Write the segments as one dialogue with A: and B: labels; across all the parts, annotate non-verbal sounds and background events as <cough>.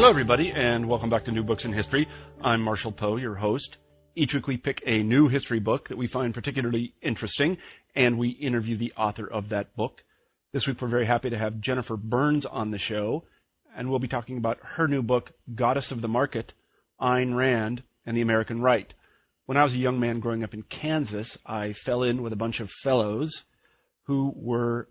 A: Hello, everybody, and welcome back to New Books in History. I'm Marshall Poe, your host. Each week we pick a new history book that we find particularly interesting, and we interview the author of that book. This week we're very happy to have Jennifer Burns on the show, and we'll be talking about her new book, Goddess of the Market Ayn Rand and the American Right. When I was a young man growing up in Kansas, I fell in with a bunch of fellows who were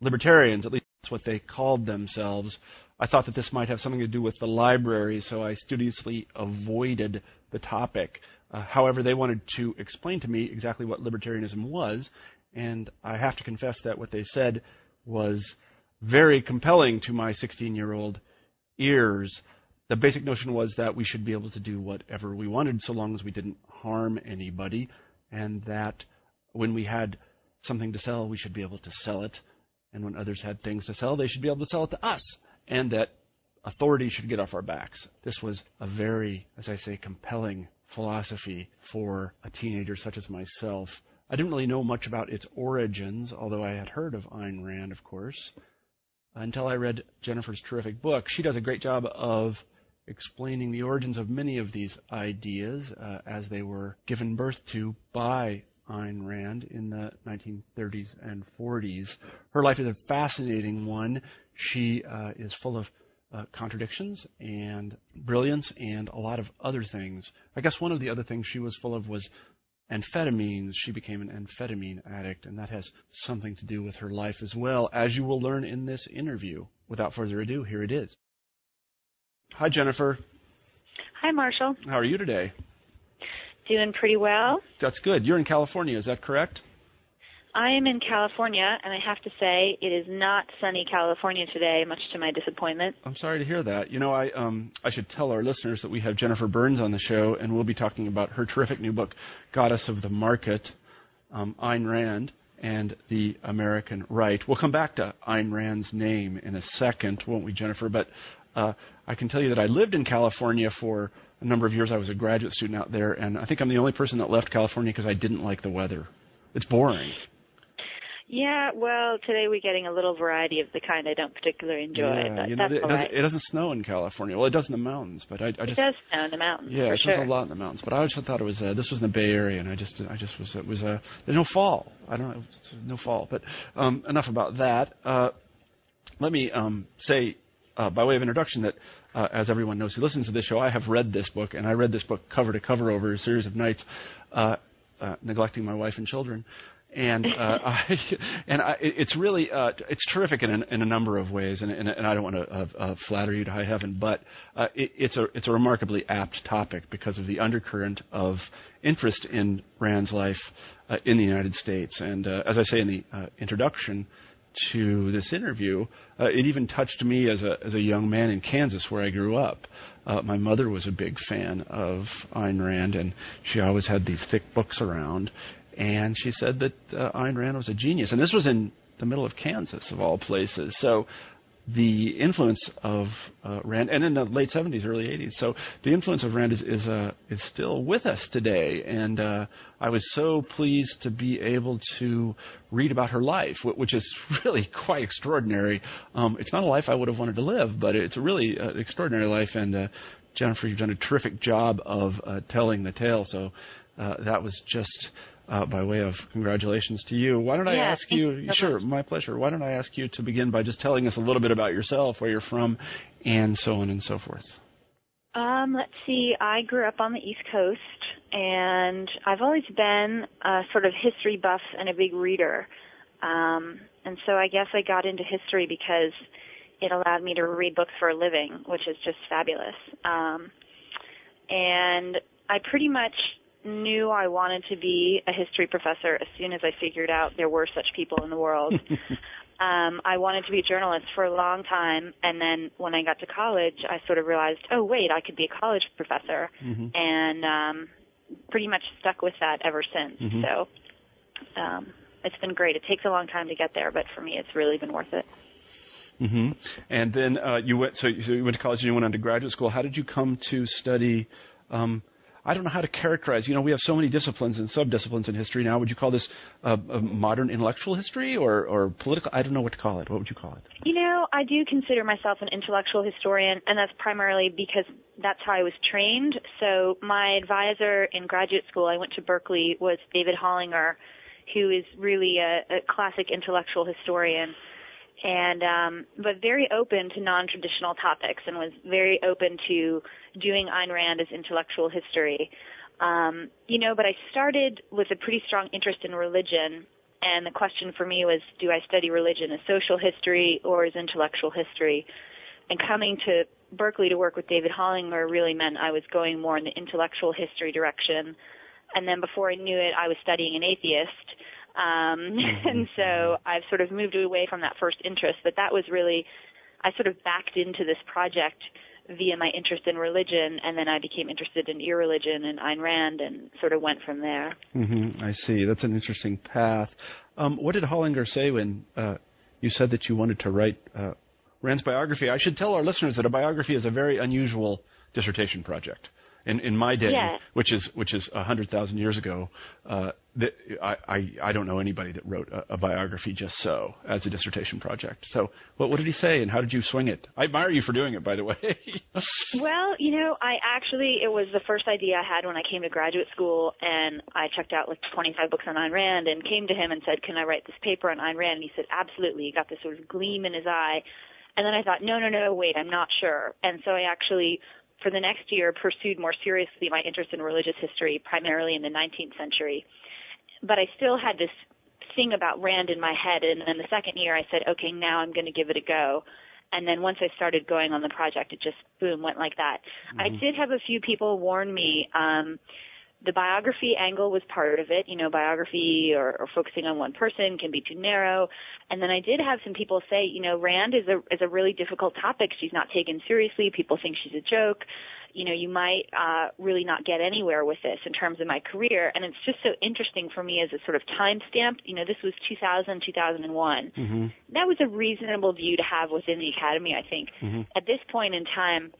A: libertarians, at least that's what they called themselves. I thought that this might have something to do with the library, so I studiously avoided the topic. Uh, however, they wanted to explain to me exactly what libertarianism was, and I have to confess that what they said was very compelling to my 16 year old ears. The basic notion was that we should be able to do whatever we wanted so long as we didn't harm anybody, and that when we had something to sell, we should be able to sell it, and when others had things to sell, they should be able to sell it to us and that authority should get off our backs. This was a very, as I say, compelling philosophy for a teenager such as myself. I didn't really know much about its origins, although I had heard of Ayn Rand, of course, until I read Jennifer's terrific book. She does a great job of explaining the origins of many of these ideas uh, as they were given birth to by Ayn Rand in the 1930s and 40s. Her life is a fascinating one. She uh, is full of uh, contradictions and brilliance and a lot of other things. I guess one of the other things she was full of was amphetamines. She became an amphetamine addict, and that has something to do with her life as well, as you will learn in this interview. Without further ado, here it is. Hi, Jennifer.
B: Hi, Marshall.
A: How are you today?
B: Doing pretty well.
A: That's good. You're in California, is that correct?
B: I am in California, and I have to say it is not sunny California today, much to my disappointment.
A: I'm sorry to hear that. You know, I um, I should tell our listeners that we have Jennifer Burns on the show, and we'll be talking about her terrific new book, Goddess of the Market, um, Ayn Rand and the American Right. We'll come back to Ayn Rand's name in a second, won't we, Jennifer? But uh, I can tell you that I lived in California for a number of years. I was a graduate student out there, and I think I'm the only person that left California because I didn't like the weather. It's boring.
B: Yeah, well, today we're getting a little variety of the kind I don't particularly enjoy.
A: Yeah, you know, it, doesn't,
B: right.
A: it doesn't snow in California. Well, it does in the mountains, but I, I just
B: It does snow in the mountains.
A: yeah, it
B: sure.
A: a lot in the mountains. But I always thought it was uh, this was in the Bay Area, and I just I just was it was uh, there's no fall. I don't know, no fall. But um, enough about that. Uh, let me um, say uh, by way of introduction that. Uh, as everyone knows who listens to this show, I have read this book, and I read this book cover to cover over a series of nights, uh, uh, neglecting my wife and children and uh, <laughs> I, and I, it's really uh, it's terrific in in a number of ways, and, and, and I don't want to uh, uh, flatter you to high heaven, but uh, it, it's a it's a remarkably apt topic because of the undercurrent of interest in Rand's life uh, in the United States, and uh, as I say in the uh, introduction to this interview, uh, it even touched me as a as a young man in Kansas where I grew up. Uh, my mother was a big fan of Ayn Rand, and she always had these thick books around and she said that uh, Ayn Rand was a genius. And this was in the middle of Kansas, of all places. So the influence of uh, Rand, and in the late 70s, early 80s. So the influence of Rand is is, uh, is still with us today, and uh, I was so pleased to be able to read about her life, which is <laughs> really quite extraordinary. Um, it's not a life I would have wanted to live, but it's a really uh, extraordinary life. And uh, Jennifer, you've done a terrific job of uh, telling the tale. So that was just uh, by way of congratulations to you. Why don't I
B: Yeah,
A: ask you?
B: you so
A: sure, my pleasure. Why don't I ask you to begin by just telling us a little bit about yourself, where you're from, and so on and so forth.
B: Um, let's see. I grew up on the East Coast, and I've always been a sort of history buff and a big reader. Um, and so I guess I got into history because it allowed me to read books for a living, which is just fabulous. Um, and I pretty much knew I wanted to be a history professor as soon as I figured out there were such people in the world. <laughs> um, I wanted to be a journalist for a long time, and then when I got to college, I sort of realized, oh wait, I could be a college professor,
A: Mm-hmm.
B: and um, pretty much stuck with that ever since.
A: Mhm.
B: So um, it's been great. It takes a long time to get there, but for me, it's really been worth it.
A: hmm And then uh, you went. So, so you went to college and you went on to graduate school. How did you come to study? Um, I don't know how to characterize. You know, we have so many disciplines and subdisciplines in history now. Would you call this uh, a modern intellectual history or, or political? I don't know what to call it. What would you call it?
B: You know, I do consider myself an intellectual historian, and that's primarily because that's how I was trained. So my advisor in graduate school, I went to Berkeley, was David Hollinger, who is really a, a classic intellectual historian, and um, but very open to non-traditional topics, and was very open to doing Ayn Rand as intellectual history. Um, you know, but I started with a pretty strong interest in religion and the question for me was do I study religion as social history or as intellectual history? And coming to Berkeley to work with David Hollinger really meant I was going more in the intellectual history direction. And then before I knew it, I was studying an atheist. Um, <laughs> and so I've sort of moved away from that first interest, but that was really, I sort of backed into this project via my interest in religion, and then I became interested in irreligion and Ayn Rand, and sort of went from there.
A: hmm I see. That's an interesting path. Um, what did Hollinger say when uh, you said that you wanted to write uh, Rand's biography? I should tell our listeners that a biography is a very unusual dissertation project. In, in my day,
B: Yeah.
A: which is which is a hundred thousand years ago, uh, that I, I I don't know anybody that wrote a, a biography just so as a dissertation project. So, what what did he say, and how did you swing it? I admire you for doing it, by the way. <laughs>
B: Well, you know, I actually it was the first idea I had when I came to graduate school, and I checked out like 25 books on Ayn Rand, and came to him and said, "Can I write this paper on Ayn Rand?" And he said, "Absolutely." He got this sort of gleam in his eye, and then I thought, "No, no, no, wait, I'm not sure." And so I actually, for the next year, pursued more seriously my interest in religious history, primarily in the 19th century. But I still had this thing about Rand in my head, and then the second year I said, "Okay, now I'm going to give it a go." and then once I started going on the project, it just boom went like that. I did have a few people warn me. Um, the biography angle was part of it. You know, biography or, or focusing on one person can be too narrow. And then I did have some people say, you know, Rand is a is a really difficult topic. She's not taken seriously. People think she's a joke. You know, you might uh, really not get anywhere with this in terms of my career. And it's just so interesting for me as a sort of timestamp. You know, this was 2000, 2001
A: hmm
B: that was a reasonable view to have within the academy, I think.
A: Mhm.
B: At this point in time,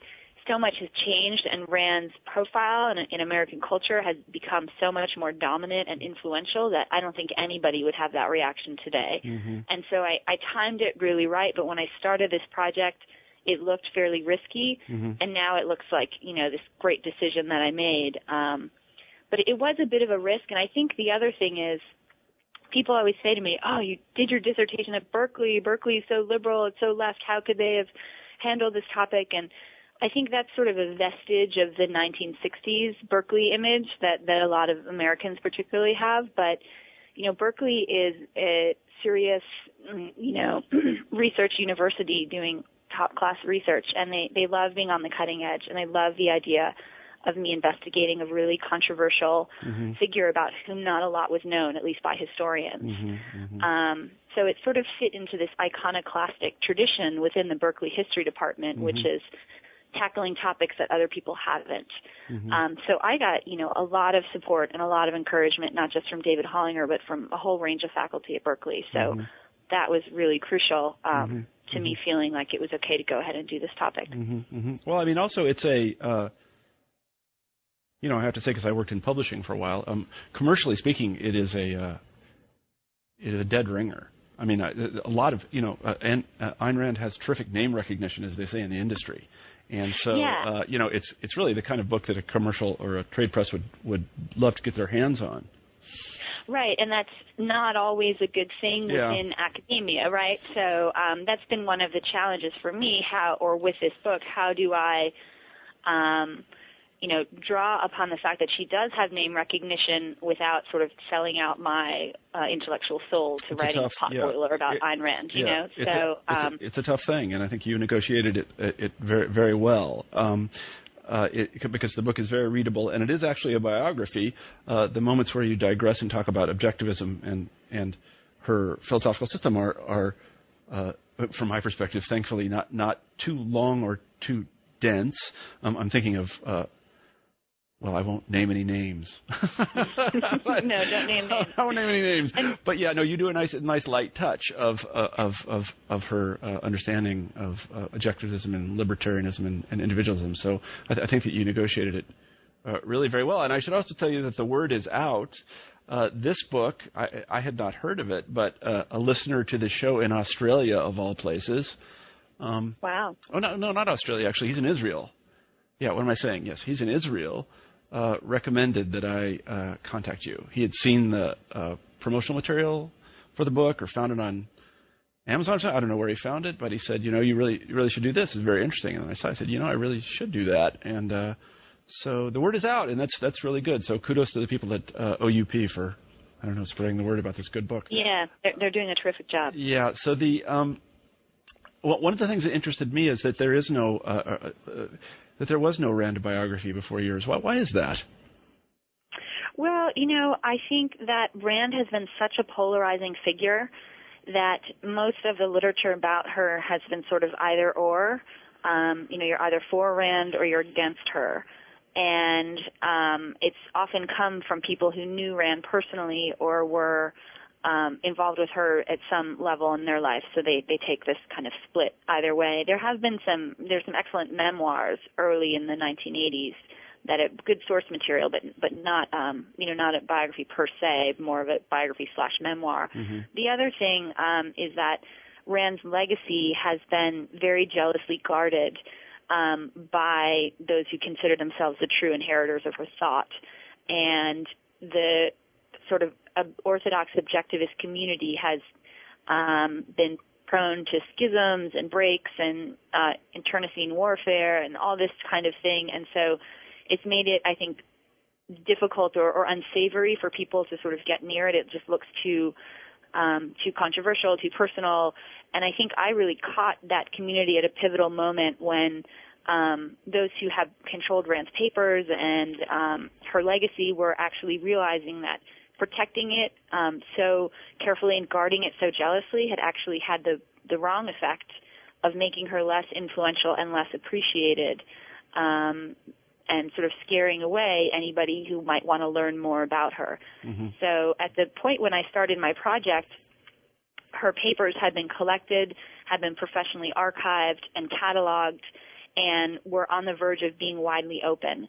B: so much has changed, and Rand's profile in, in American culture has become so much more dominant and influential that I don't think anybody would have that reaction today.
A: hmm
B: And so I, I timed it really right, but when I started this project, it looked fairly risky,
A: hmm
B: and now it looks like you know this great decision that I made. Um, but it was a bit of a risk, and I think the other thing is people always say to me, "Oh, you did your dissertation at Berkeley. Berkeley is so liberal, it's so left. How could they have handled this topic?" And I think that's sort of a vestige of the 1960s Berkeley image that that a lot of Americans particularly have. But you know, Berkeley is a serious, you know, <clears throat> research university doing top class research, and they they love being on the cutting edge, and they love the idea of me investigating a really controversial
A: hmm
B: figure about whom not a lot was known, at least by historians.
A: hmm hmm
B: Um, so it sort of fit into this iconoclastic tradition within the Berkeley History Department, which
A: Mhm.
B: is tackling topics that other people haven't.
A: Mhm.
B: Um, so I got, you know, a lot of support and a lot of encouragement, not just from David Hollinger, but from a whole range of faculty at Berkeley. So
A: Mhm.
B: that was really crucial um,
A: Mhm.
B: to me feeling like it was okay to go ahead and do this topic.
A: hmm hmm Well, I mean, also it's a, uh, you know, I have to say because I worked in publishing for a while. Um, commercially speaking, it is a, uh, it is a dead ringer. I mean, a lot of you know, uh, and uh, Ayn Rand has terrific name recognition, as they say in the industry, and so
B: Yeah.
A: uh, you know, it's it's really the kind of book that a commercial or a trade press would would love to get their hands on.
B: Right, and that's not always a good thing
A: Yeah.
B: within academia, right? So um, that's been one of the challenges for me. How or with this book, how do I, um, you know, draw upon the fact that she does have name recognition without sort of selling out my uh, intellectual soul to
A: It's a
B: writing
A: tough-
B: a pot
A: yeah.
B: about
A: It-
B: Ayn Rand, you
A: yeah,
B: know?
A: it's
B: So
A: a, it's,
B: um,
A: a, it's a tough thing, and I think you negotiated it it, it very very well. Um, uh, it, because the book is very readable, and it is actually a biography. Uh, the moments where you digress and talk about objectivism and and her philosophical system are are uh, from my perspective, thankfully, not not too long or too dense. Um, I'm thinking of. Well, I won't name any names. <laughs>
B: no, don't name <laughs> names.
A: I won't name any names. But yeah, no, you do a nice, nice light touch of uh, of of of her uh, understanding of uh, objectivism and libertarianism and, and individualism. So I, th- I, think that you negotiated it uh, really very well. And I should also tell you that the word is out. Uh, this book, I, I, had not heard of it, but uh, a listener to the show in Australia, of all places.
B: Um, wow.
A: Oh no, no, not Australia. Actually, he's in Israel. Yeah, what am I saying? Yes, he's in Israel uh, recommended that I uh, contact you. He had seen the uh, promotional material for the book or found it on Amazon. I don't know where he found it, but he said, you know, you really, you really should do this. It's very interesting. And I said, you know, I really should do that. And uh, so the word is out, and that's that's really good. So kudos to the people at uh, OUP for, I don't know, spreading the word about this good book.
B: Yeah, they're, they're doing a terrific job.
A: Yeah. So the um, well, one of the things that interested me is that there is no uh, uh, uh that there was no Rand biography before yours. Why, why is that?
B: Well, you know, I think that Rand has been such a polarizing figure that most of the literature about her has been sort of either or. Um, you know, you're either for Rand or you're against her. And um, it's often come from people who knew Rand personally or were um, involved with her at some level in their life, so they they take this kind of split either way. There have been some there's some excellent memoirs early in the 1980s that are good source material, but but not um, you know not a biography per se, more of a biography slash memoir. Mm-hmm. The other thing um, is that Rand's legacy has been very jealously guarded um, by those who consider themselves the true inheritors of her thought, and the sort of orthodox objectivist community has um, been prone to schisms and breaks and uh, internecine warfare and all this kind of thing. And so it's made it, I think, difficult or, or unsavory for people to sort of get near it. It just looks too um, too controversial, too personal. And I think I really caught that community at a pivotal moment when um, those who have controlled Rand's papers and um, her legacy were actually realizing that protecting it um, so carefully and guarding it so jealously had actually had the the wrong effect of making her less influential and less appreciated, um, and sort of scaring away anybody who might want to learn more about her. Mm-hmm. So at the point when I started my project, her papers had been collected, had been professionally archived and cataloged, and were on the verge of being widely open.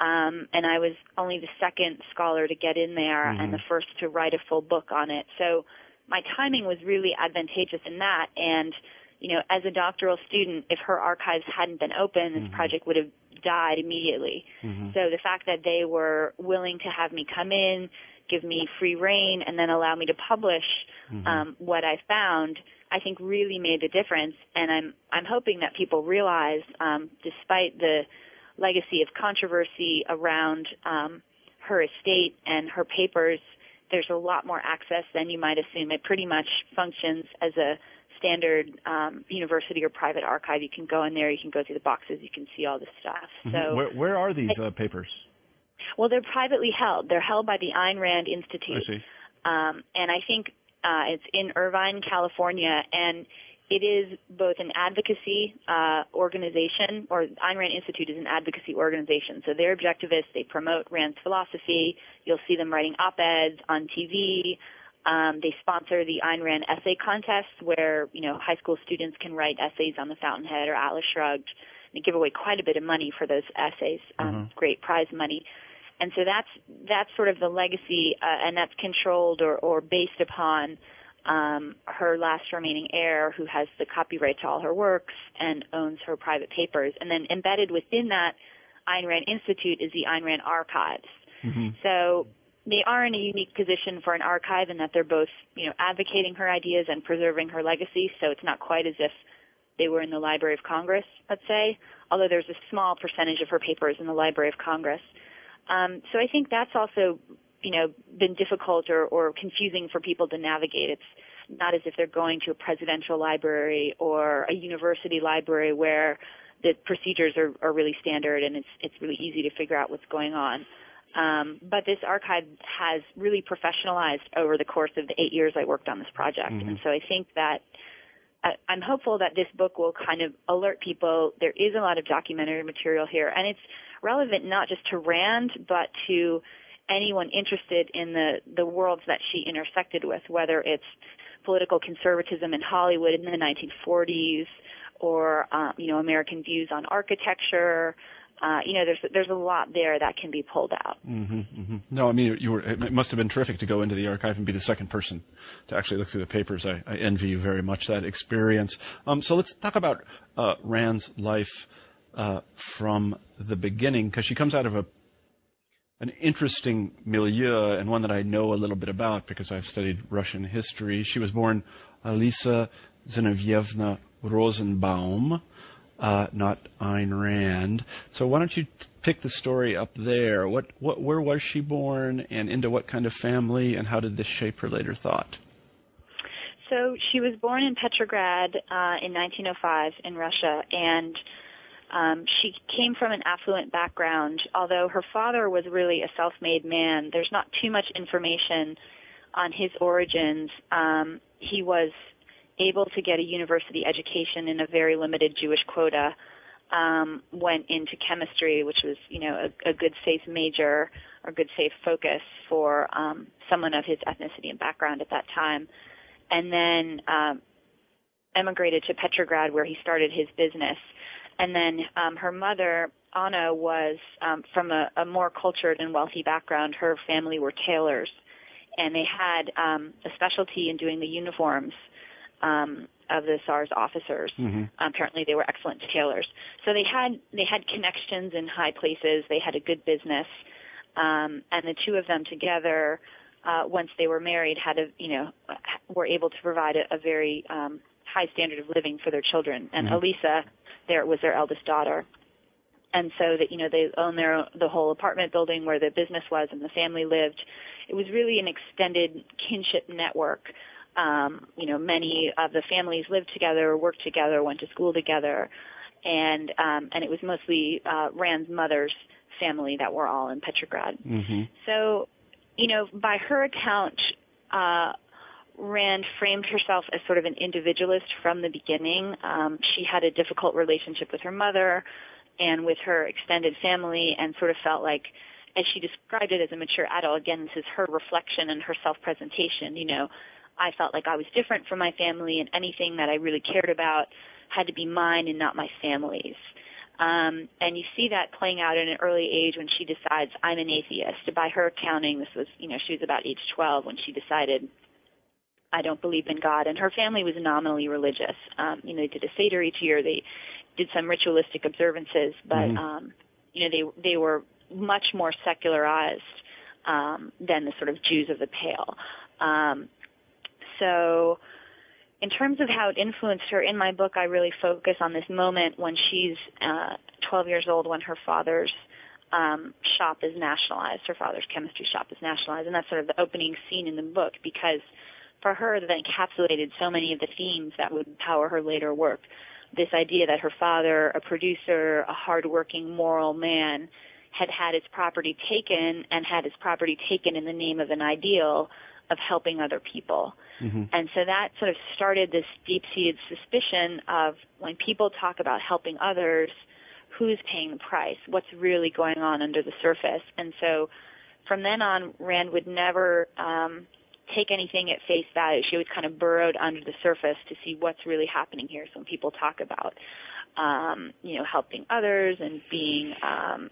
B: Um, and I was only the second scholar to get in there mm-hmm. and the first to write a full book on it. So my timing was really advantageous in that. And, you know, as a doctoral student, if her archives hadn't been open, this mm-hmm. project would have died immediately. Mm-hmm. So the fact that they were willing to have me come in, give me free rein, and then allow me to publish mm-hmm. um, what I found, I think really made the difference. And I'm I'm hoping that people realize, um, despite the legacy of controversy around um, her estate and her papers, there's a lot more access than you might assume. It pretty much functions as a standard um, university or private archive. You can go in there, you can go through the boxes, you can see all the stuff.
A: Mm-hmm. So
C: where, where are these uh, papers?
B: Well, they're privately held. They're held by the Ayn Rand Institute.
C: I see.
B: Um, and I think uh, it's in Irvine, California, and it is both an advocacy uh, organization, or Ayn Rand Institute is an advocacy organization. So they're objectivists. They promote Rand's philosophy. You'll see them writing op-eds on TV. Um, they sponsor the Ayn Rand essay contest, where you know high school students can write essays on the Fountainhead or Atlas Shrugged. They give away quite a bit of money for those essays, um, mm-hmm. great prize money. And so that's that's sort of the legacy, uh, and that's controlled or, or based upon um, her last remaining heir who has the copyright to all her works and owns her private papers. And then embedded within that Ayn Rand Institute is the Ayn Rand Archives. Mm-hmm. So they are in a unique position for an archive in that they're both, you know, advocating her ideas and preserving her legacy. So it's not quite as if they were in the Library of Congress, let's say, although there's a small percentage of her papers in the Library of Congress. Um, so I think that's also you know, been difficult or, or confusing for people to navigate. It's not as if they're going to a presidential library or a university library where the procedures are, are really standard and it's it's really easy to figure out what's going on. Um, but this archive has really professionalized over the course of the eight years I worked on this project, mm-hmm. and so I think that I'm hopeful that this book will kind of alert people. There is a lot of documentary material here, and it's relevant not just to Rand, but to anyone interested in the the worlds that she intersected with, whether it's political conservatism in Hollywood in the 1940s, or um, you know American views on architecture, uh, you know, there's there's a lot there that can be pulled out.
A: Mm-hmm, mm-hmm. No, I mean, you were. It must have been terrific to go into the archive and be the second person to actually look through the papers. I, I envy you very much that experience. Um, so let's talk about uh, Rand's life uh, from the beginning, because she comes out of a an interesting milieu and one that I know a little bit about because I've studied Russian history. She was born Alisa Zinovievna Rosenbaum uh, not Ayn Rand. So why don't you pick the story up there? What, what, where was she born, and into what kind of family, and how did this shape her later thought?
B: So she was born in Petrograd uh, in 1905 in Russia, and um, she came from an affluent background. Although her father was really a self-made man, there's not too much information on his origins. Um, he was able to get a university education in a very limited Jewish quota, um, went into chemistry, which was, you know, a, a good safe major or good safe focus for um, someone of his ethnicity and background at that time, and then um, emigrated to Petrograd where he started his business. And then um, her mother, Anna, was um, from a, a more cultured and wealthy background. Her family were tailors, and they had um, a specialty in doing the uniforms um, of the Tsar's officers. Mm-hmm. Um, apparently, they were excellent tailors. So they had they had connections in high places. They had a good business, um, and the two of them together, uh, once they were married, had a you know were able to provide a, a very um, high standard of living for their children. And mm-hmm. Alisa, there was their eldest daughter. And so that you know they owned their the whole apartment building where the business was and the family lived. It was really an extended kinship network um, you know, many of the families lived together, worked together, went to school together, and um, and it was mostly uh, Rand's mother's family that were all in Petrograd.
A: Mm-hmm.
B: So, you know, by her account, uh, Rand framed herself as sort of an individualist from the beginning. Um, she had a difficult relationship with her mother and with her extended family, and sort of felt like as she described it as a mature adult, again, this is her reflection and her self-presentation. You know, I felt like I was different from my family, and anything that I really cared about had to be mine and not my family's. Um, and you see that playing out at an early age when she decides I'm an atheist. By her accounting, this was you know she was about age 12 when she decided I don't believe in God. And her family was nominally religious. Um, you know, they did a seder each year. They did some ritualistic observances, but mm-hmm. um, you know they they were much more secularized um, than the sort of Jews of the Pale. Um, so in terms of how it influenced her in my book i really focus on this moment when she's uh 12 years old when her father's um shop is nationalized her father's chemistry shop is nationalized and that's sort of the opening scene in the book because for her that encapsulated so many of the themes that would power her later work this idea that her father a producer a hardworking moral man had had his property taken and had his property taken in the name of an ideal of helping other people.
A: Mm-hmm.
B: And so that sort of started this deep seated suspicion of when people talk about helping others, who's paying the price? What's really going on under the surface? And so from then on, Rand would never um, take anything at face value. She would kind of burrowed under the surface to see what's really happening here. So when people talk about, um, you know, helping others and being um,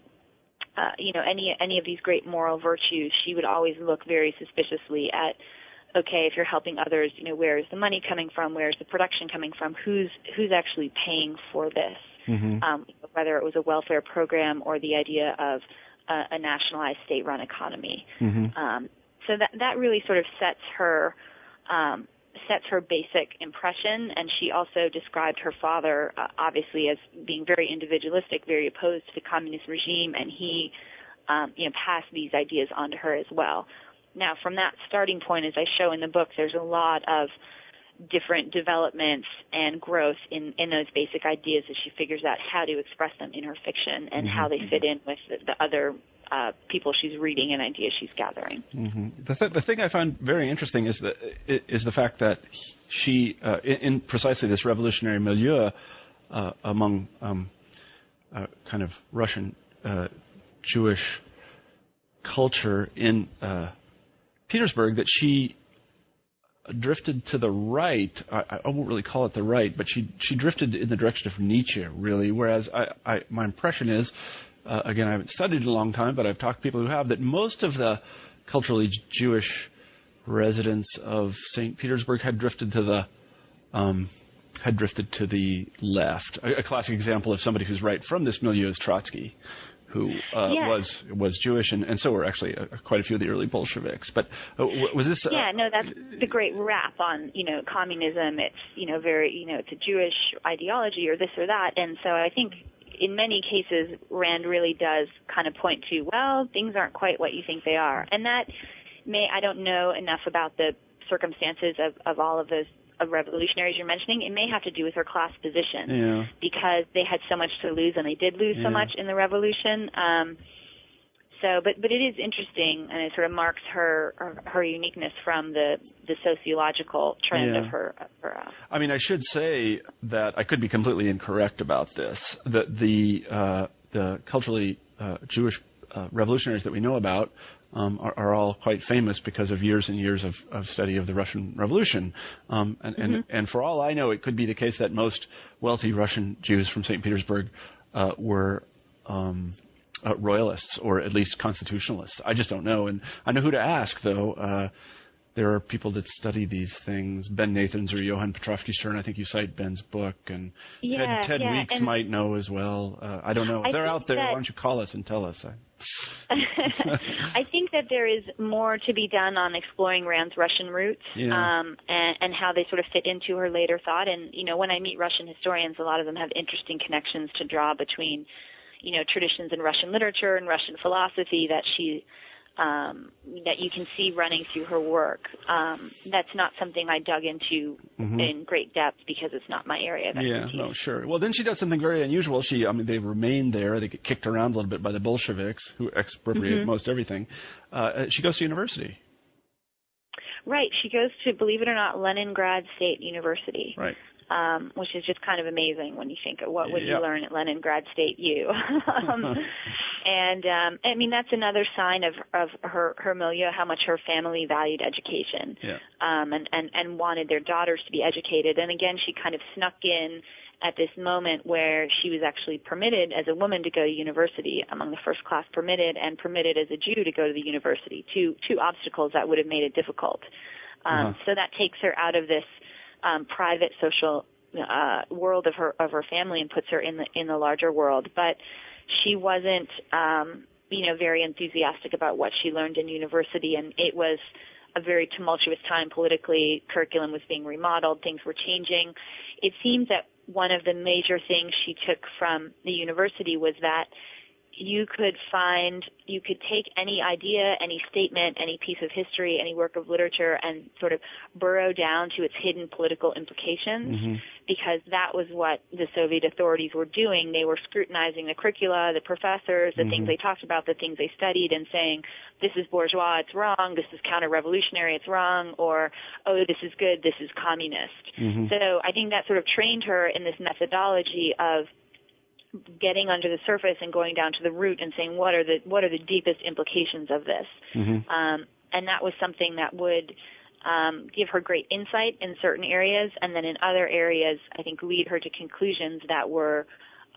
B: uh, you know any any of these great moral virtues, she would always look very suspiciously at okay, if you're helping others, you know, where is the money coming from? Where is the production coming from? Who's who's actually paying for this?
A: Mm-hmm.
B: Um, whether it was a welfare program or the idea of a, a nationalized state-run economy.
A: Mm-hmm.
B: Um, so that that really sort of sets her um, sets her basic impression, and she also described her father, uh, obviously, as being very individualistic, very opposed to the communist regime, and he, um, you know, passed these ideas on to her as well. Now, from that starting point, as I show in the book, there's a lot of different developments and growth in, in those basic ideas as she figures out how to express them in her fiction and mm-hmm. how they fit in with the, the other uh, people she's reading and ideas she's gathering.
A: Mm-hmm. The, th- the thing I find very interesting is the is the fact that she, uh, in, in, precisely this revolutionary milieu uh, among um, uh, kind of Russian uh, Jewish culture in uh, Petersburg, that she drifted to the right. I, I won't really call it the right, but she she drifted in the direction of Nietzsche, really. Whereas I, I my impression is, uh, again, I haven't studied in a long time, but I've talked to people who have that most of the culturally Jewish residents of St. Petersburg had drifted to the um, had drifted to the left. A, a, classic example of somebody who's right from this milieu is Trotsky, who uh,
B: yes.
A: was was Jewish, and, and so were actually uh, quite a few of the early Bolsheviks. But uh, was this?
B: Uh, yeah, no, that's the great rap on you know communism. It's you know very you know it's a Jewish ideology or this or that, and so I think in many cases Rand really does kind of point to well things aren't quite what you think they are, and that may I don't know enough about the circumstances of, of all of those of revolutionaries you're mentioning, it may have to do with her class position
A: yeah.
B: because they had so much to lose and they did lose
A: yeah.
B: so much in the revolution. Um, so, but but it is interesting, and it sort of marks her her, her uniqueness from the the sociological trend
A: yeah.
B: of her. Her uh,
A: I mean, I should say that I could be completely incorrect about this. That the uh, the culturally uh, Jewish uh, revolutionaries that we know about um, are, are, all quite famous because of years and years of, of study of the Russian Revolution. Um, and,
B: mm-hmm.
A: and, and, for all I know, it could be the case that most wealthy Russian Jews from St. Petersburg uh, were um, uh, royalists or at least constitutionalists. I just don't know. And I know who to ask, though. Uh, there are people that study these things. Ben Nathans or Johann Petrovsky Stern. I think you cite Ben's book, and
B: yeah,
A: Ted, Ted
B: yeah,
A: Weeks might know as well. Uh, I don't know.
B: I
A: They're out there. Why don't you call us and tell us? <laughs>
B: I think that there is more to be done on exploring Rand's Russian roots
A: yeah.
B: um, and, and how they sort of fit into her later thought. And you know, when I meet Russian historians, a lot of them have interesting connections to draw between, you know, traditions in Russian literature and Russian philosophy that she um, that you can see running through her work. Um, that's not something I dug into
A: mm-hmm.
B: in great depth because it's not my area of expertise.
A: Yeah, no, sure. Well, then she does something very unusual. She, I mean, they remain there. They get kicked around a little bit by the Bolsheviks, who expropriate
B: mm-hmm.
A: most everything. Uh, she goes to university.
B: Right. She goes to, believe it or not, Leningrad State University.
A: Right
B: um, which is just kind of amazing when you think of what would
A: yep.
B: you learn at Leningrad State U. <laughs> um, <laughs> and um, I mean that's another sign of of her her milieu, how much her family valued education,
A: yeah.
B: um, and and and wanted their daughters to be educated. And again, she kind of snuck in at this moment where she was actually permitted as a woman to go to university, among the first class permitted, and permitted as a Jew to go to the university. Two two obstacles that would have made it difficult. Um,
A: uh-huh.
B: So that takes her out of this um, private social uh, world of her of her family and puts her in the in the larger world. But she wasn't, um, you know, very enthusiastic about what she learned in university, and it was a very tumultuous time politically. Curriculum was being remodeled, things were changing. It seems that one of the major things she took from the university was that you could find, you could take any idea, any statement, any piece of history, any work of literature, and sort of burrow down to its hidden political implications,
A: mm-hmm.
B: because that was what the Soviet authorities were doing. They were scrutinizing the curricula, the professors, the
A: mm-hmm.
B: things they talked about, the things they studied, and saying, this is bourgeois, it's wrong, this is counter-revolutionary, it's wrong, or, oh, this is good, this is communist.
A: Mm-hmm.
B: So I think that sort of trained her in this methodology of getting under the surface and going down to the root and saying what are the what are the deepest implications of this
A: mm-hmm.
B: um, and that was something that would um, give her great insight in certain areas and then in other areas I think lead her to conclusions that were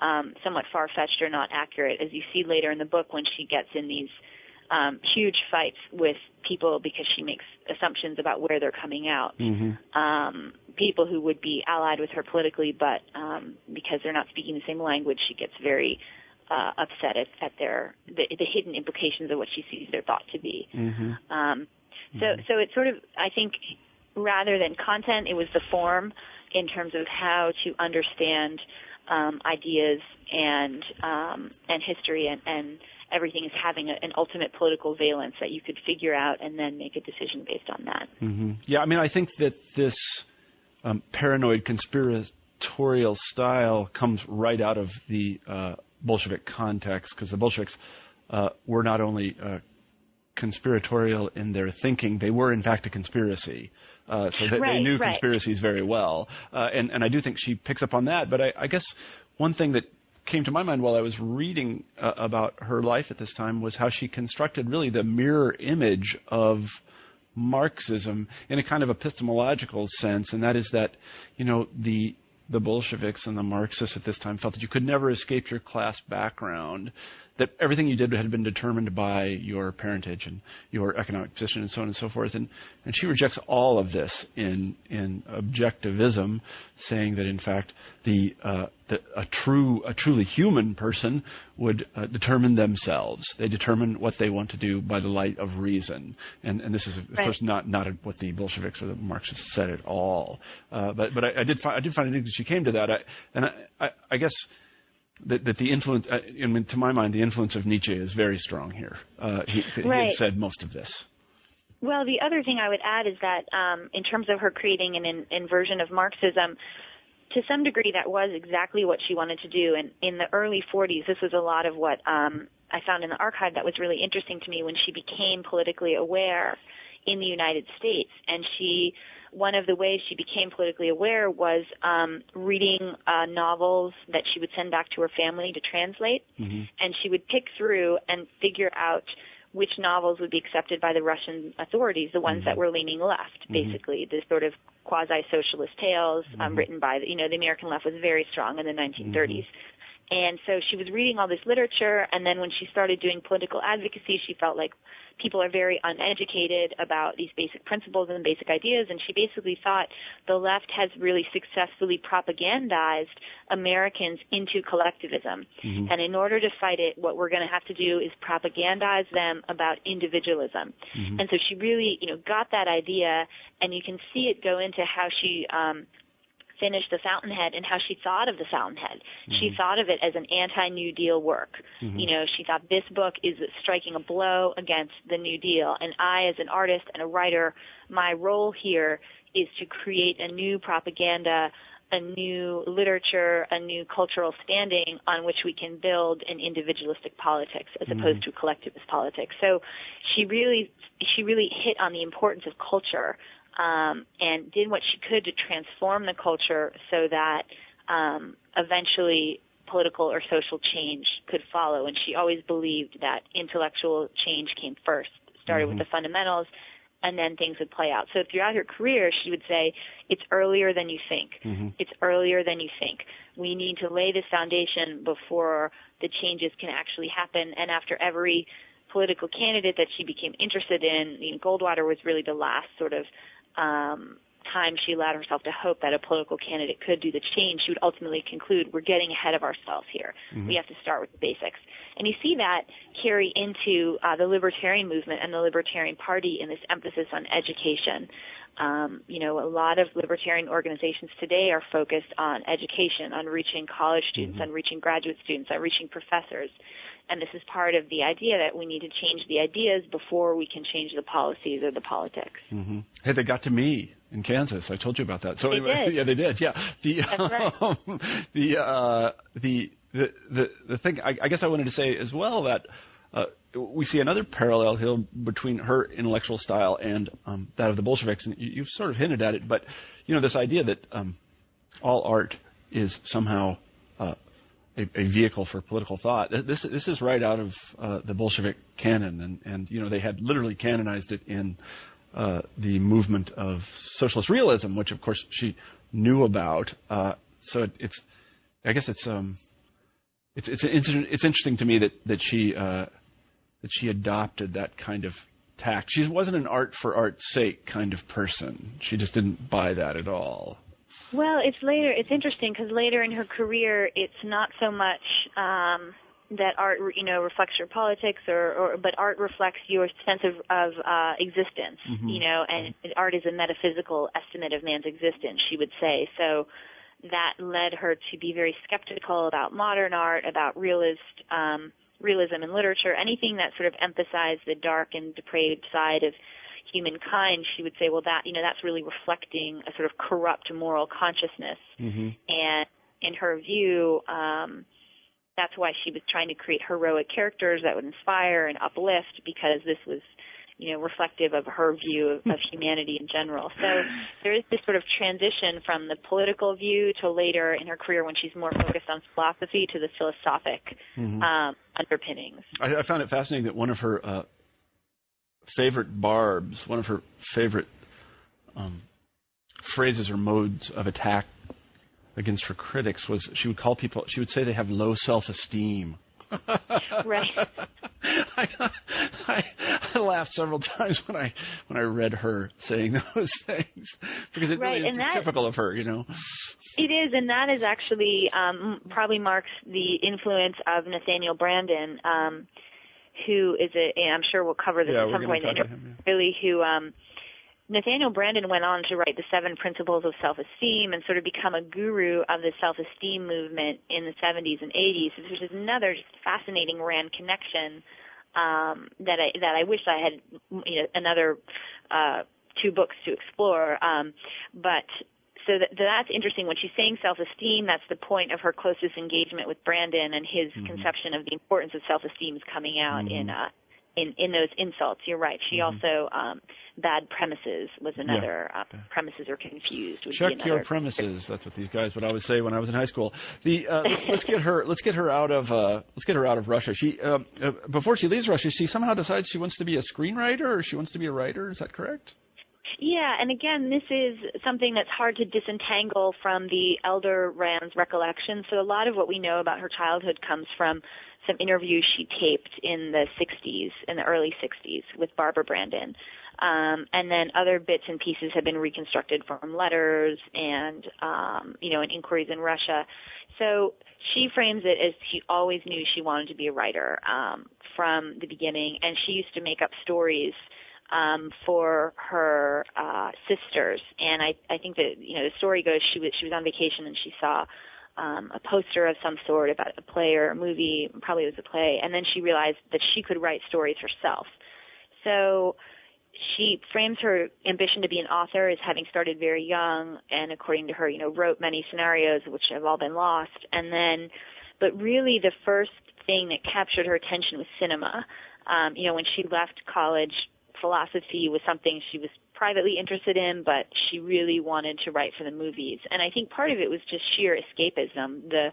B: um, somewhat far fetched or not accurate as you see later in the book when she gets in these um, huge fights with people because she makes assumptions about where they're coming out.
A: Mm-hmm.
B: Um, people who would be allied with her politically, but um, because they're not speaking the same language, she gets very uh, upset at, at their the, the hidden implications of what she sees their thought to be.
A: Mm-hmm.
B: Um, so,
A: mm-hmm.
B: so it's sort of I think rather than content, it was the form in terms of how to understand um, ideas and um, and history and, and everything is having a, an ultimate political valence that you could figure out and then make a decision based on that.
A: Mm-hmm. Yeah, I mean, I think that this um, paranoid conspiratorial style comes right out of the uh, Bolshevik context because the Bolsheviks uh, were not only uh, conspiratorial in their thinking, they were in fact a conspiracy. Uh, so they,
B: right,
A: they knew
B: right.
A: conspiracies very well, uh, and and I do think she picks up on that. But I, I guess one thing that came to my mind while I was reading uh, about her life at this time was how she constructed really the mirror image of Marxism in a kind of epistemological sense, and that is that you know the the Bolsheviks and the Marxists at this time felt that you could never escape your class background, that everything you did had been determined by your parentage and your economic position and so on and so forth. And, and she rejects all of this in, in objectivism, saying that in fact the, uh, the, a, true, a truly human person would uh, determine themselves. They determine what they want to do by the light of reason. And, and this is, of
B: Right.
A: course, not, not what the Bolsheviks or the Marxists said at all. Uh, but but I, I did find I did find it interesting she came to that. I, and I, I, I guess that, that the influence, uh, I mean, to my mind, the influence of Nietzsche is very strong here. Uh, he, he
B: Right.
A: had said most of this.
B: Well, the other thing I would add is that um, in terms of her creating an in- inversion of Marxism, to some degree that was exactly what she wanted to do. And in the early 40s, this was a lot of what um, I found in the archive that was really interesting to me when she became politically aware in the United States. And she, one of the ways she became politically aware was um, reading uh, novels that she would send back to her family to translate. And she would pick through and figure out which novels would be accepted by the Russian authorities, the ones that were leaning left, basically, the sort of quasi-socialist tales um, written by, the, you know, the American left was very strong in the 1930s. And so she was reading all this literature, and then when she started doing political advocacy, she felt like people are very uneducated about these basic principles and basic ideas, and she basically thought the left has really successfully propagandized Americans into collectivism. And in order to fight it, what we're going to have to do is propagandize them about individualism. And so she really, you know, got that idea, and you can see it go into how she um, finished the Fountainhead and how she thought of the Fountainhead. She mm-hmm. thought of it as an anti-New Deal work. Mm-hmm. You know, she thought this book is striking a blow against the New Deal, and I, as an artist and a writer, my role here is to create a new propaganda. A new literature, a new cultural standing on which we can build an individualistic politics as opposed mm-hmm. to collectivist politics. So, she really, she really hit on the importance of culture um, and did what she could to transform the culture so that um, eventually political or social change could follow. And she always believed that intellectual change came first, started with the fundamentals, and then things would play out. So throughout her career, she would say, it's earlier than you think. It's earlier than you think. We need to lay this foundation before the changes can actually happen. And after every political candidate that she became interested in, you know, Goldwater was really the last sort of um, time she allowed herself to hope that a political candidate could do the change, she would ultimately conclude we're getting ahead of ourselves here. We have to start with the basics. And you see that carry into uh, the libertarian movement and the Libertarian Party in this emphasis on education. Um, you know, a lot of libertarian organizations today are focused on education, on reaching college students, on reaching graduate students, on reaching professors. And this is part of the idea that we need to change the ideas before we can change the policies or the politics.
A: Mm-hmm. Hey, they got to me in Kansas. I told you about that. So
B: They
A: anyway,
B: did. <laughs>
A: yeah, they did. Yeah, the
B: That's right. <laughs>
A: um, the, uh, the the the the thing. I, I guess I wanted to say as well that. Uh, we see another parallel here between her intellectual style and um, that of the Bolsheviks, and you, you've sort of hinted at it. But you know, this idea that um, all art is somehow a, a vehicle for political thought. This this is right out of uh, the Bolshevik canon, and and you know they had literally canonized it in uh, the movement of socialist realism, which of course she knew about. Uh, so it, it's I guess it's um it's it's it's, interesting to me that that she uh, that she adopted that kind of tact. She wasn't an art for art's sake kind of person. She just didn't buy that at all.
B: Well, it's later. It's interesting because later in her career, it's not so much um, that art, you know, reflects your politics, or, or but art reflects your sense of, of uh, existence. You know, and art is a metaphysical estimate of man's existence. She would say so. That led her to be very skeptical about modern art, about realist um, realism in literature, anything that sort of emphasized the dark and depraved side of humankind, she would say, well, that you know that's really reflecting a sort of corrupt moral consciousness,
A: mm-hmm.
B: and in her view. um that's why she was trying to create heroic characters that would inspire and uplift because this was you know, reflective of her view of, of humanity in general. So there is this sort of transition from the political view to later in her career when she's more focused on philosophy to the philosophic
A: Mhm.
B: um, underpinnings.
A: I, I found it fascinating that one of her uh, favorite barbs, one of her favorite um, phrases or modes of attack against her critics was she would call people, she would say they have low self-esteem. <laughs>
B: Right. <laughs>
A: I, I, I laughed several times when I when I read her saying <laughs> those things because it
B: Right,
A: really is
B: that-
A: typical of her, you know.
B: It is, and that is actually um, probably marks the influence of Nathaniel Branden, um, who is a, and I'm sure we'll cover this
A: Yeah,
B: at some point. in the
A: talk
B: interview,
A: about him,
B: Really, who um, Nathaniel Branden went on to write the Seven Principles of Self-Esteem and sort of become a guru of the self-esteem movement in the 70s and 80s, which is another just fascinating Rand connection um, that I that I wish I had you know another uh, two books to explore. Um, but so that, that's interesting. When she's saying self-esteem, that's the point of her closest engagement with Branden and his
A: Mhm.
B: conception of the importance of self-esteem is coming out in
A: Mhm.
B: uh, in in those insults. You're right. She
A: Mhm.
B: also um, bad premises was another uh, premises are confused.
A: Check your premises. That's what these guys would always say when I was in high school. The uh, <laughs> let's, get her. Let's get her out of. Uh, let's get her out of Russia. She um, uh, before she leaves Russia, she somehow decides she wants to be a screenwriter or she wants to be a writer. Is that correct?
B: Yeah, and again, this is something that's hard to disentangle from the elder Rand's recollections. So a lot of what we know about her childhood comes from some interviews she taped in the 60s, in the early 60s, with Barbara Branden. Um, and then other bits and pieces have been reconstructed from letters and, um, you know, and inquiries in Russia. So she frames it as she always knew she wanted to be a writer um, from the beginning, and she used to make up stories um, for her uh, sisters. And I, I think that you know the story goes she was she was on vacation and she saw um, a poster of some sort about a play or a movie. Probably it was a play, and then she realized that she could write stories herself. So she frames her ambition to be an author as having started very young and according to her you know wrote many scenarios which have all been lost and then but really the first thing that captured her attention was cinema um you know when she left college philosophy was something she was privately interested in but she really wanted to write for the movies. And i think part of it was just sheer escapism. The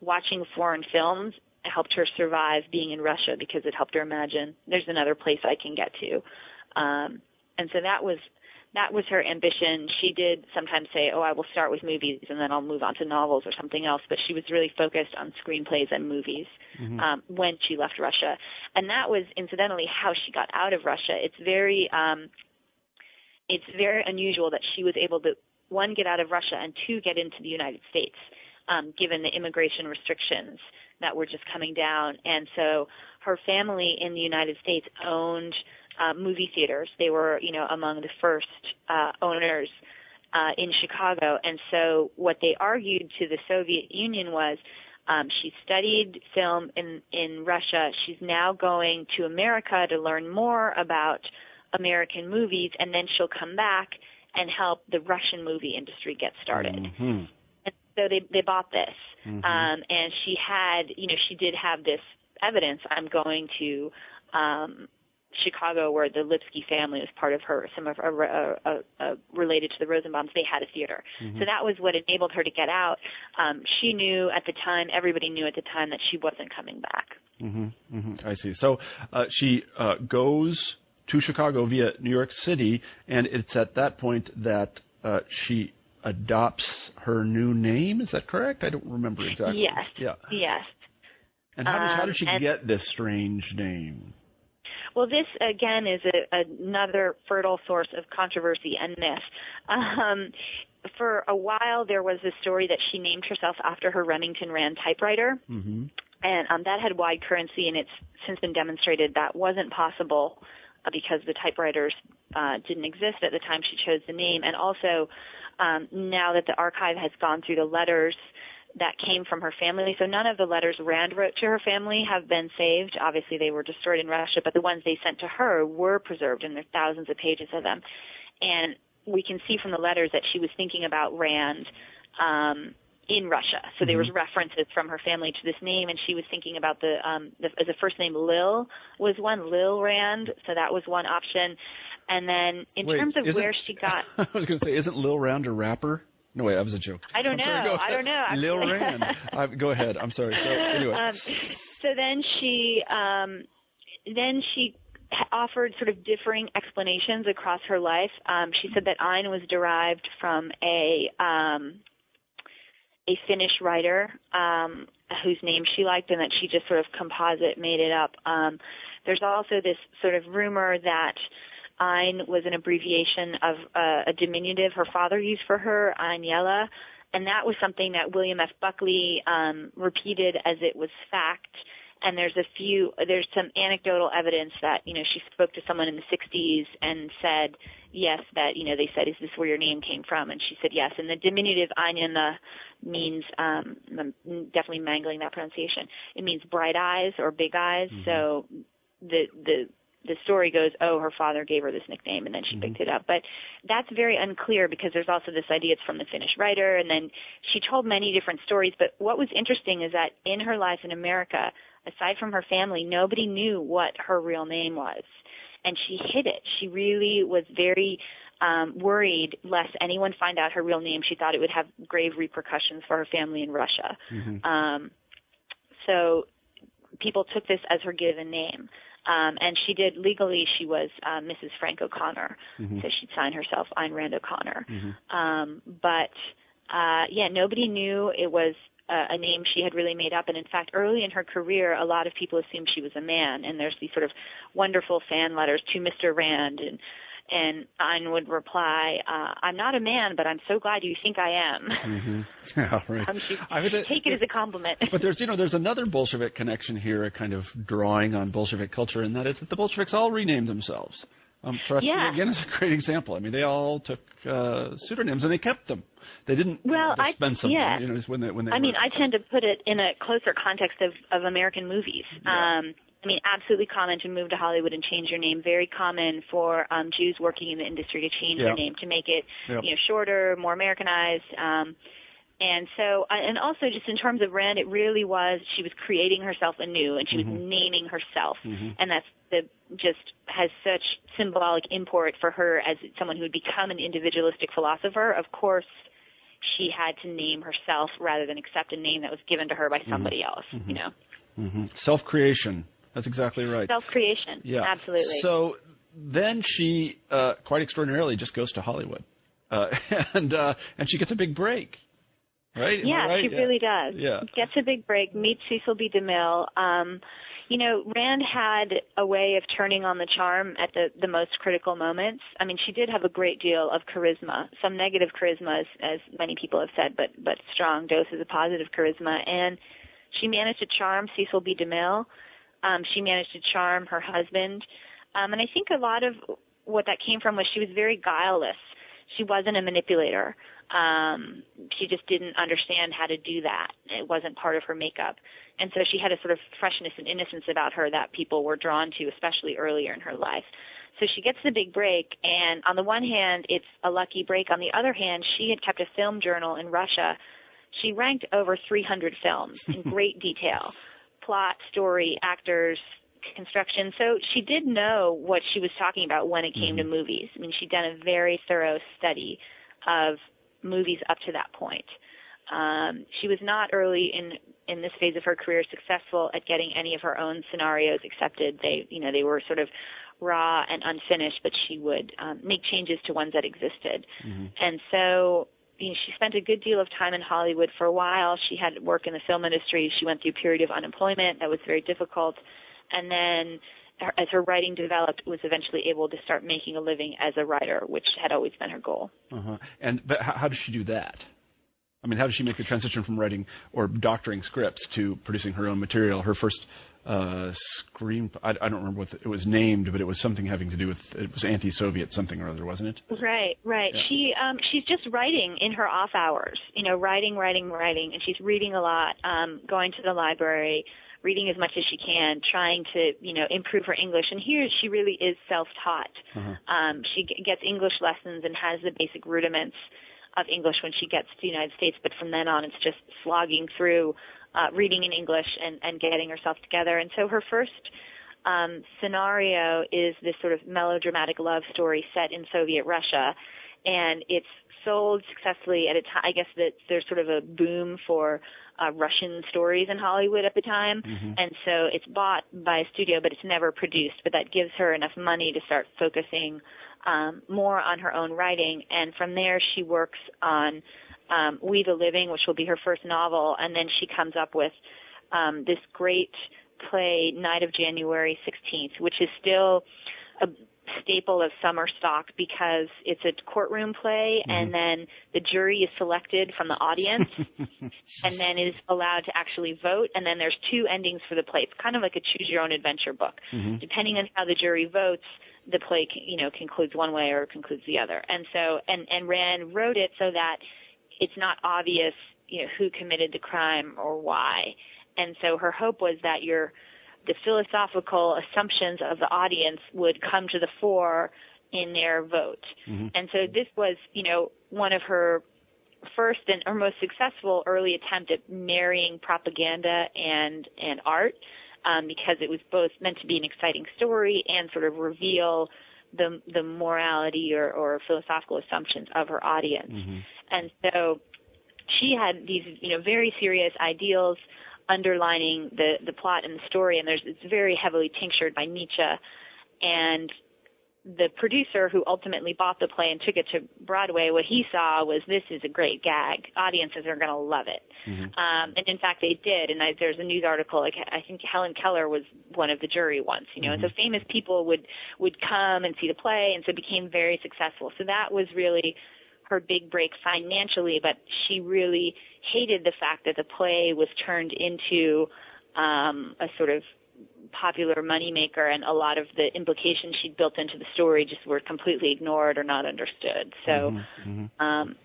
B: watching foreign films helped her survive being in russia because it helped her imagine there's another place i can get to. Um, and so that was that was her ambition. She did sometimes say, "Oh, I will start with movies and then I'll move on to novels or something else." But she was really focused on screenplays and movies
A: Mhm.
B: um, when she left Russia, and that was incidentally how she got out of Russia. It's very um, it's very unusual that she was able to one get out of Russia and two get into the United States, um, given the immigration restrictions that were just coming down. And so her family in the United States owned uh, movie theaters. They were, you know, among the first uh, owners uh, in Chicago. And so what they argued to the Soviet Union was um, she studied film in, in Russia. She's now going to America to learn more about American movies, and then she'll come back and help the Russian movie industry get started.
A: Mhm.
B: And so they they bought this,
A: Mhm.
B: um, and she had, you know, she did have this evidence. I'm going to um, Chicago, where the Lipsky family was part of her, some of her, uh, uh, uh, related to the Rosenbaums. They had a theater,
A: Mhm.
B: so that was what enabled her to get out. Um, she knew at the time, everybody knew at the time that she wasn't coming back.
A: hmm hmm I see. So uh, she uh, goes to Chicago via New York City, and it's at that point that uh, she adopts her new name. Is that correct? I don't remember exactly.
B: Yes.
A: Yeah.
B: Yes.
A: And how, does, how
B: Um,
A: did she get this strange name?
B: Well, this again is a, another fertile source of controversy and myth. Um, for a while, there was a story that she named herself after her Remington Rand typewriter,
A: Mm-hmm.
B: and um, that had wide currency, and it's since been demonstrated that wasn't possible uh, because the typewriters uh, didn't exist at the time she chose the name, and also um, now that the archive has gone through the letters that came from her family. So none of the letters Rand wrote to her family have been saved. Obviously, they were destroyed in Russia, but the ones they sent to her were preserved, and there's thousands of pages of them. And we can see from the letters that she was thinking about Rand um, in Russia. So there was
A: Mm-hmm.
B: references from her family to this name, and she was thinking about the um, the, the first name Lil was one Lil Rand. So that was one option. And then in
A: Wait,
B: terms of where she got <laughs>
A: I was going to say, isn't Lil Rand a rapper? No, wait, that was a joke.
B: I don't
A: I'm
B: know.
A: go
B: I don't know,
A: Lil. Rand. Uh, <laughs> go ahead. I'm sorry. So anyway,
B: Um, so then she um, then she offered sort of differing explanations across her life. Um, she said that Ayn was derived from a um, a Finnish writer um, whose name she liked, and that she just sort of composite made it up. Um, there's also this sort of rumor that Ayn was an abbreviation of uh, a diminutive her father used for her, Einjella, and that was something that William F. Buckley um, repeated as it was fact. And there's a few, there's some anecdotal evidence that you know she spoke to someone in the 60s and said yes, that you know they said, is this where your name came from? And she said yes. And the diminutive Einjella means um, I'm definitely mangling that pronunciation. It means bright eyes or big eyes. So the the the story goes, oh, her father gave her this nickname, and then she picked it up. But that's very unclear because there's also this idea it's from the Finnish writer, and then she told many different stories. But what was interesting is that in her life in America, aside from her family, nobody knew what her real name was, and she hid it. She really was very um, worried lest anyone find out her real name. She thought it would have grave repercussions for her family in Russia. Um, so people took this as her given name. Um, and she did legally. She was uh, Mrs. Frank O'Connor, so she'd sign herself Ayn Rand O'Connor. Um, but uh, yeah, nobody knew it was uh, a name she had really made up. And in fact, early in her career, a lot of people assumed she was a man. And there's these sort of wonderful fan letters to Mr. Rand and. And Ayn would reply, uh, "I'm not a man, but I'm so glad you think I am." <laughs> <laughs>
A: yeah, right.
B: Um,
A: I would,
B: take it as a compliment.
A: But there's, you know, there's <laughs> another Bolshevik connection here, a kind of drawing on Bolshevik culture, and that is that the Bolsheviks all renamed themselves. Um, Trotsky
B: Yeah.
A: again is a great example. I mean, they all took uh, pseudonyms and they kept them. They didn't
B: Well, I-
A: dispense them.
B: yeah.
A: You know, when they when they
B: I mean, I tend to put it in a closer context of, of American movies. Um, I mean, absolutely common to move to Hollywood and change your name. Very common for um, Jews working in the industry to change
A: Yeah.
B: their name to make it,
A: Yep.
B: you know, shorter, more Americanized. Um, and so, uh, and also just in terms of Rand, it really was she was creating herself anew, and she was naming herself, and that's the just has such symbolic import for her as someone who would become an individualistic philosopher. Of course, she had to name herself rather than accept a name that was given to her by somebody else. You know,
A: Mhm. self-creation. That's exactly right.
B: self-creation.
A: Yeah,
B: absolutely.
A: So then she, uh, quite extraordinarily, just goes to Hollywood, uh, <laughs> and uh, and she gets a big break, right? Am
B: yeah,
A: right?
B: she really does.
A: Yeah.
B: Gets a big break, meets Cecil B. DeMille. Um, you know, Rand had a way of turning on the charm at the, the most critical moments. I mean, she did have a great deal of charisma, some negative charisma, as, as many people have said, but, but strong doses of positive charisma. And she managed to charm Cecil B. DeMille. Um, she managed to charm her husband. Um, and I think a lot of what that came from was she was very guileless. She wasn't a manipulator. Um, she just didn't understand how to do that. It wasn't part of her makeup. And so she had a sort of freshness and innocence about her that people were drawn to, especially earlier in her life. So she gets the big break, and on the one hand, it's a lucky break. On the other hand, she had kept a film journal in Russia. She ranked over 300 films in <laughs> great detail plot, story, actors, construction. So she did know what she was talking about when it came to movies. I mean, she'd done a very thorough study of movies up to that point. Um, she was not early in in this phase of her career successful at getting any of her own scenarios accepted. They, you know, they were sort of raw and unfinished, but she would um, make changes to ones that existed. And so you know, she spent a good deal of time in Hollywood for a while. She had work in the film industry. She went through a period of unemployment that was very difficult. And then as her writing developed, was eventually able to start making a living as a writer, which had always been her goal.
A: Uh-huh. And but how, how does she do that? I mean, how did she make the transition from writing or doctoring scripts to producing her own material? Her first uh, screen, I, I don't remember what the, it was named, but it was something having to do with it was anti-Soviet something or other, wasn't it?
B: Right, right.
A: Yeah.
B: She um she's just writing in her off hours, you know, writing, writing, writing, and she's reading a lot, um, going to the library, reading as much as she can, trying to, you know, improve her English. And here she really is self-taught.
A: Uh-huh.
B: Um, she g- gets English lessons and has the basic rudiments of English when she gets to the United States, but from then on it's just slogging through uh, reading in English and, and getting herself together. And so her first um, scenario is this sort of melodramatic love story set in Soviet Russia, and it's sold successfully at a time. I guess that there's sort of a boom for uh, Russian stories in Hollywood at the time, and so it's bought by a studio, but it's never produced. But that gives her enough money to start focusing um, more on her own writing, and from there she works on um, We the Living, which will be her first novel, and then she comes up with um, this great play, Night of January 16th, which is still a staple of summer stock because it's a courtroom play and then the jury is selected from the audience <laughs> and then is allowed to actually vote and then there's two endings for the play. It's kind of like a choose your own adventure book. Depending on how the jury votes, the play you know concludes one way or concludes the other. And so and and Rand wrote it so that it's not obvious you know who committed the crime or why. And so her hope was that your the philosophical assumptions of the audience would come to the fore in their vote. And so this was, you know, one of her first and her most successful early attempt at marrying propaganda and and art um, because it was both meant to be an exciting story and sort of reveal the the morality or, or philosophical assumptions of her audience. And so she had these you know very serious ideals underlining the the plot and the story and there's it's very heavily tinctured by Nietzsche and the producer who ultimately bought the play and took it to Broadway, what he saw was this is a great gag. Audiences are going to love it. Um, and in fact, they did. And I, there's a news article, like I think Helen Keller was one of the jury once, you know, and so famous people would, would come and see the play and so it became very successful. So that was really her big break financially, but she really hated the fact that the play was turned into, um, a sort of popular moneymaker and a lot of the implications she'd built into the story just were completely ignored or not understood. So, um,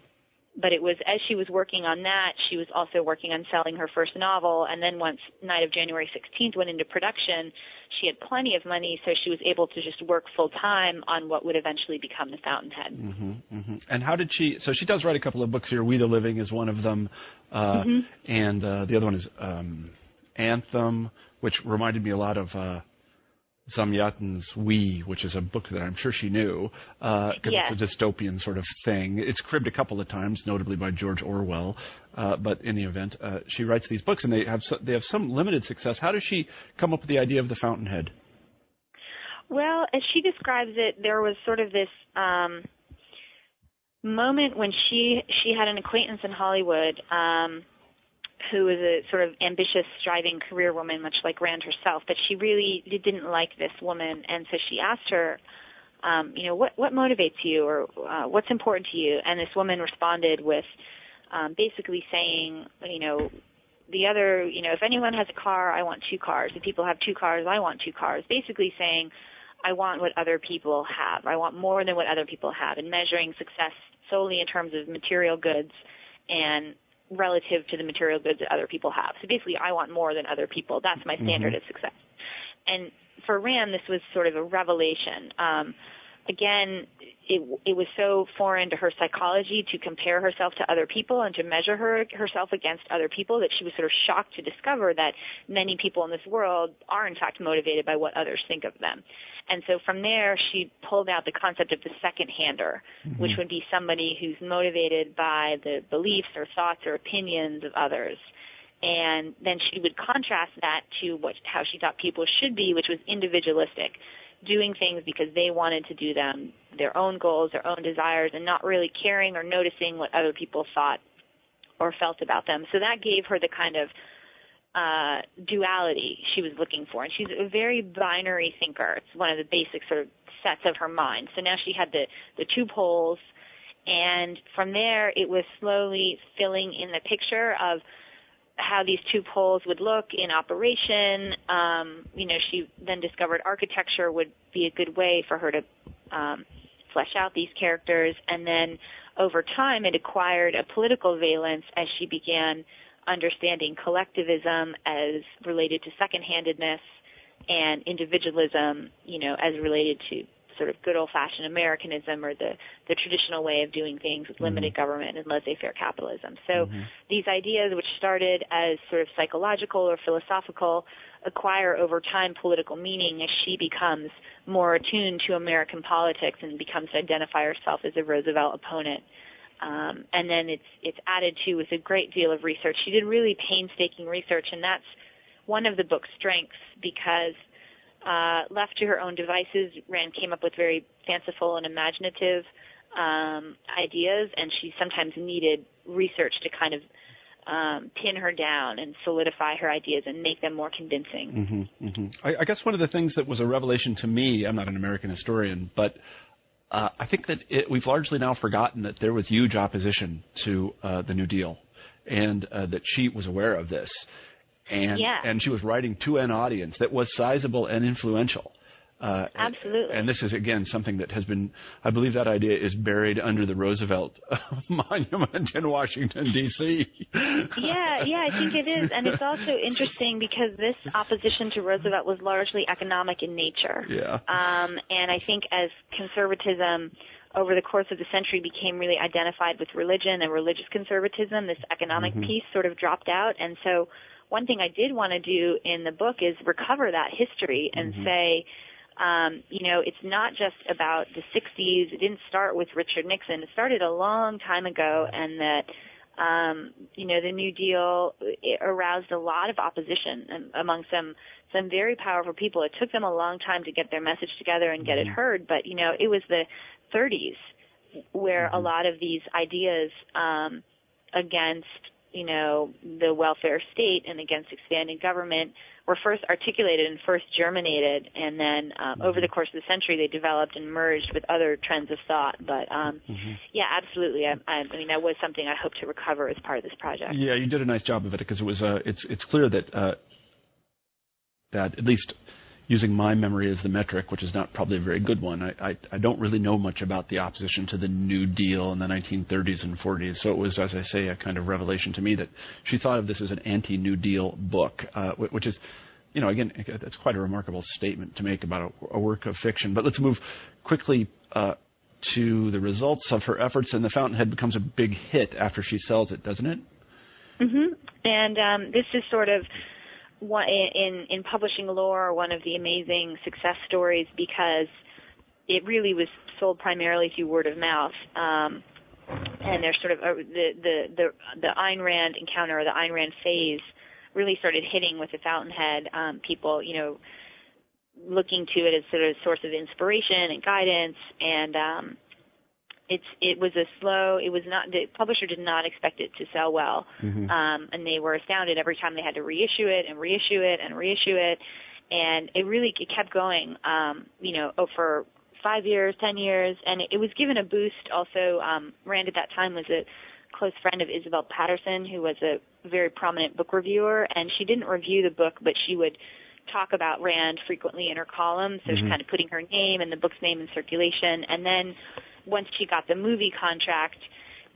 B: but it was as she was working on that, she was also working on selling her first novel. And then once Night of January 16th went into production, she had plenty of money, so she was able to just work full time on what would eventually become The Fountainhead.
A: hmm And how did she? So she does write a couple of books here. We the Living is one of them, uh, and uh, the other one is um, Anthem, which reminded me a lot of uh, Zamyatin's We, which is a book that I'm sure she knew because
B: Yes.
A: it's a dystopian sort of thing. It's cribbed a couple of times, notably by George Orwell. Uh, but in the event, uh, she writes these books, and they have so, they have some limited success. How does she come up with the idea of the Fountainhead?
B: Well, as she describes it, there was sort of this um, moment when she she had an acquaintance in Hollywood um, who was a sort of ambitious, striving career woman, much like Rand herself. But she really didn't like this woman, and so she asked her, um, you know, what what motivates you, or uh, what's important to you? And this woman responded with um, basically saying, you know, the other, you know, if anyone has a car, I want two cars. If people have two cars, I want two cars. Basically saying, I want what other people have. I want more than what other people have, and measuring success solely in terms of material goods and relative to the material goods that other people have. So basically, I want more than other people. That's my standard of success. And for Rand, this was sort of a revelation. Um, again, it it was so foreign to her psychology to compare herself to other people and to measure her herself against other people that she was sort of shocked to discover that many people in this world are in fact motivated by what others think of them. And so from there, she pulled out the concept of the second hander, mm-hmm. which would be somebody who's motivated by the beliefs or thoughts or opinions of others. And then she would contrast that to what, how she thought people should be, which was individualistic, doing things because they wanted to do them, their own goals, their own desires, and not really caring or noticing what other people thought or felt about them. So that gave her the kind of uh, duality she was looking for. And she's a very binary thinker. It's one of the basic sort of sets of her mind. So now she had the, the two poles And from there, it was slowly filling in the picture of how these two poles would look in operation. Um, you know, she then discovered architecture would be a good way for her to um, flesh out these characters. And then over time, it acquired a political valence as she began understanding collectivism as related to second-handedness and individualism, you know, as related to sort of good old-fashioned Americanism or the the traditional way of doing things with limited mm-hmm. government and laissez-faire capitalism. So mm-hmm. these ideas, which started as sort of psychological or philosophical, acquire over time political meaning as she becomes more attuned to American politics and becomes to identify herself as a Roosevelt opponent. Um, and then it's it's added to with a great deal of research. She did really painstaking research, and that's one of the book's strengths because uh, left to her own devices, Rand came up with very fanciful and imaginative um, ideas, and she sometimes needed research to kind of um, pin her down and solidify her ideas and make them more convincing.
A: Mm-hmm, mm-hmm. I, I, guess one of the things that was a revelation to me, I'm not an American historian, but uh, I think that it, we've largely now forgotten that there was huge opposition to uh, the New Deal and uh, that she was aware of this and
B: yeah.
A: and she was writing to an audience that was sizable and influential.
B: Uh,
A: Absolutely. And, and, this is again something that has been, I believe, that idea is buried under the Roosevelt <laughs> Monument in Washington D.C.
B: yeah, yeah, I think it is, and it's also interesting because this opposition to Roosevelt was largely economic in nature.
A: Yeah.
B: Um, and I think as conservatism over the course of the century became really identified with religion and religious conservatism, this economic mm-hmm. piece sort of dropped out, and so one thing I did want to do in the book is recover that history and mm-hmm. say, um, you know, it's not just about the 60s. It didn't start with Richard Nixon. It started a long time ago, and that, um, you know, the New Deal aroused a lot of opposition among some some very powerful people. It took them a long time to get their message together and get it mm-hmm. heard, but you know, it was the 30s where mm-hmm. a lot of these ideas um, against you know, the welfare state and against expanding government were first articulated and first germinated, and then um, mm-hmm. over the course of the century they developed and merged with other trends of thought. But um, mm-hmm. yeah, absolutely. I, I, I mean, that was something I hope to recover as part of this project.
A: Yeah, you did a nice job of it because it was. Uh, it's it's clear that uh, that at least using my memory as the metric, which is not probably a very good one. I, I, I don't really know much about the opposition to the New Deal in the 1930s and 40s. So it was, as I say, a kind of revelation to me that she thought of this as an anti-New Deal book, uh, which is, you know, again, that's quite a remarkable statement to make about a, a work of fiction. But let's move quickly uh, to the results of her efforts, and the Fountainhead becomes a big hit after she sells it, doesn't it?
B: Mm-hmm. And um, this is sort of one, in in publishing lore one of the amazing success stories because it really was sold primarily through word of mouth. Um, and there's sort of a, the the the the Ayn Rand encounter or the Ayn Rand phase really started hitting with the Fountainhead. Um, people, you know, looking to it as sort of a source of inspiration and guidance, and um, it's it was a slow it was not the publisher did not expect it to sell well. Mm-hmm. um and they were astounded every time they had to reissue it and reissue it and reissue it. And it really it kept going um you know oh, for five years ten years. And it, it was given a boost also um rand at that time was a close friend of isabel paterson who was a very prominent book reviewer. And she didn't review the book but she would talk about rand frequently in her columns. So mm-hmm. she's kind of putting her name and the book's name in circulation. And then once she got the movie contract,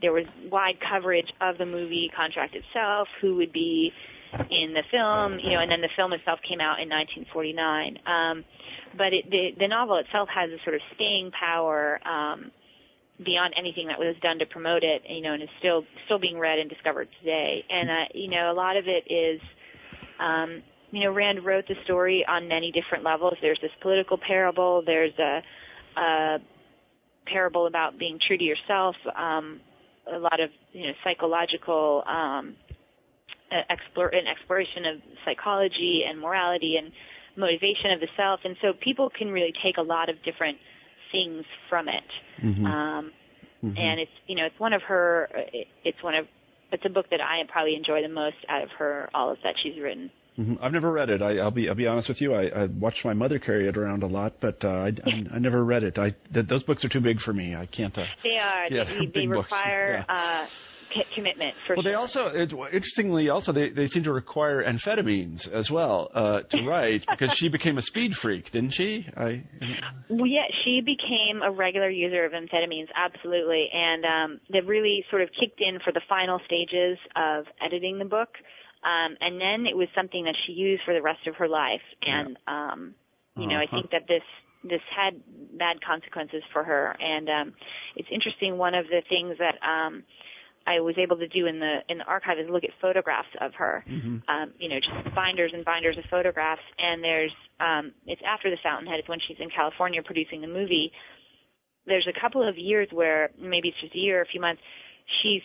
B: there was wide coverage of the movie contract itself, who would be in the film, you know, and then the film itself came out in 1949. Um, but it, the, the novel itself has a sort of staying power um, beyond anything that was done to promote it, you know, and is still still being read and discovered today. And uh, you know, a lot of it is. Um, you know, Rand wrote the story on many different levels. There's this political parable. There's a, a parable about being true to yourself, um, a lot of you know psychological um, explore, an exploration of psychology and morality and motivation of the self, and so people can really take a lot of different things from it. Mm-hmm. Um, mm-hmm. And it's you know it's one of her it's one of it's a book that I probably enjoy the most out of her all of that she's written.
A: Mm-hmm. I've never read it. I, will be I'll be honest with you. I, I watched my mother carry it around a lot, but uh, I, I, I never read it. I th- those books are too big for me. I can't. Uh,
B: they are. Yeah, they, <laughs> they require. Yeah. Uh, commitment for
A: well,
B: sure.
A: they also, it, interestingly, also they, they seem to require amphetamines as well uh, to write <laughs> because she became a speed freak, didn't she? I,
B: well, yeah, she became a regular user of amphetamines, absolutely, and um, that really sort of kicked in for the final stages of editing the book. Um, and then it was something that she used for the rest of her life. And, yeah. um, you know, uh-huh. I think that this this had bad consequences for her. And um, it's interesting. One of the things that um, I was able to do in the in the archive is look at photographs of her. Mm-hmm. Um, you know, just binders and binders of photographs. And there's um, it's after the Fountainhead. It's when she's in California producing the movie. There's a couple of years where maybe it's just a year, a few months. She's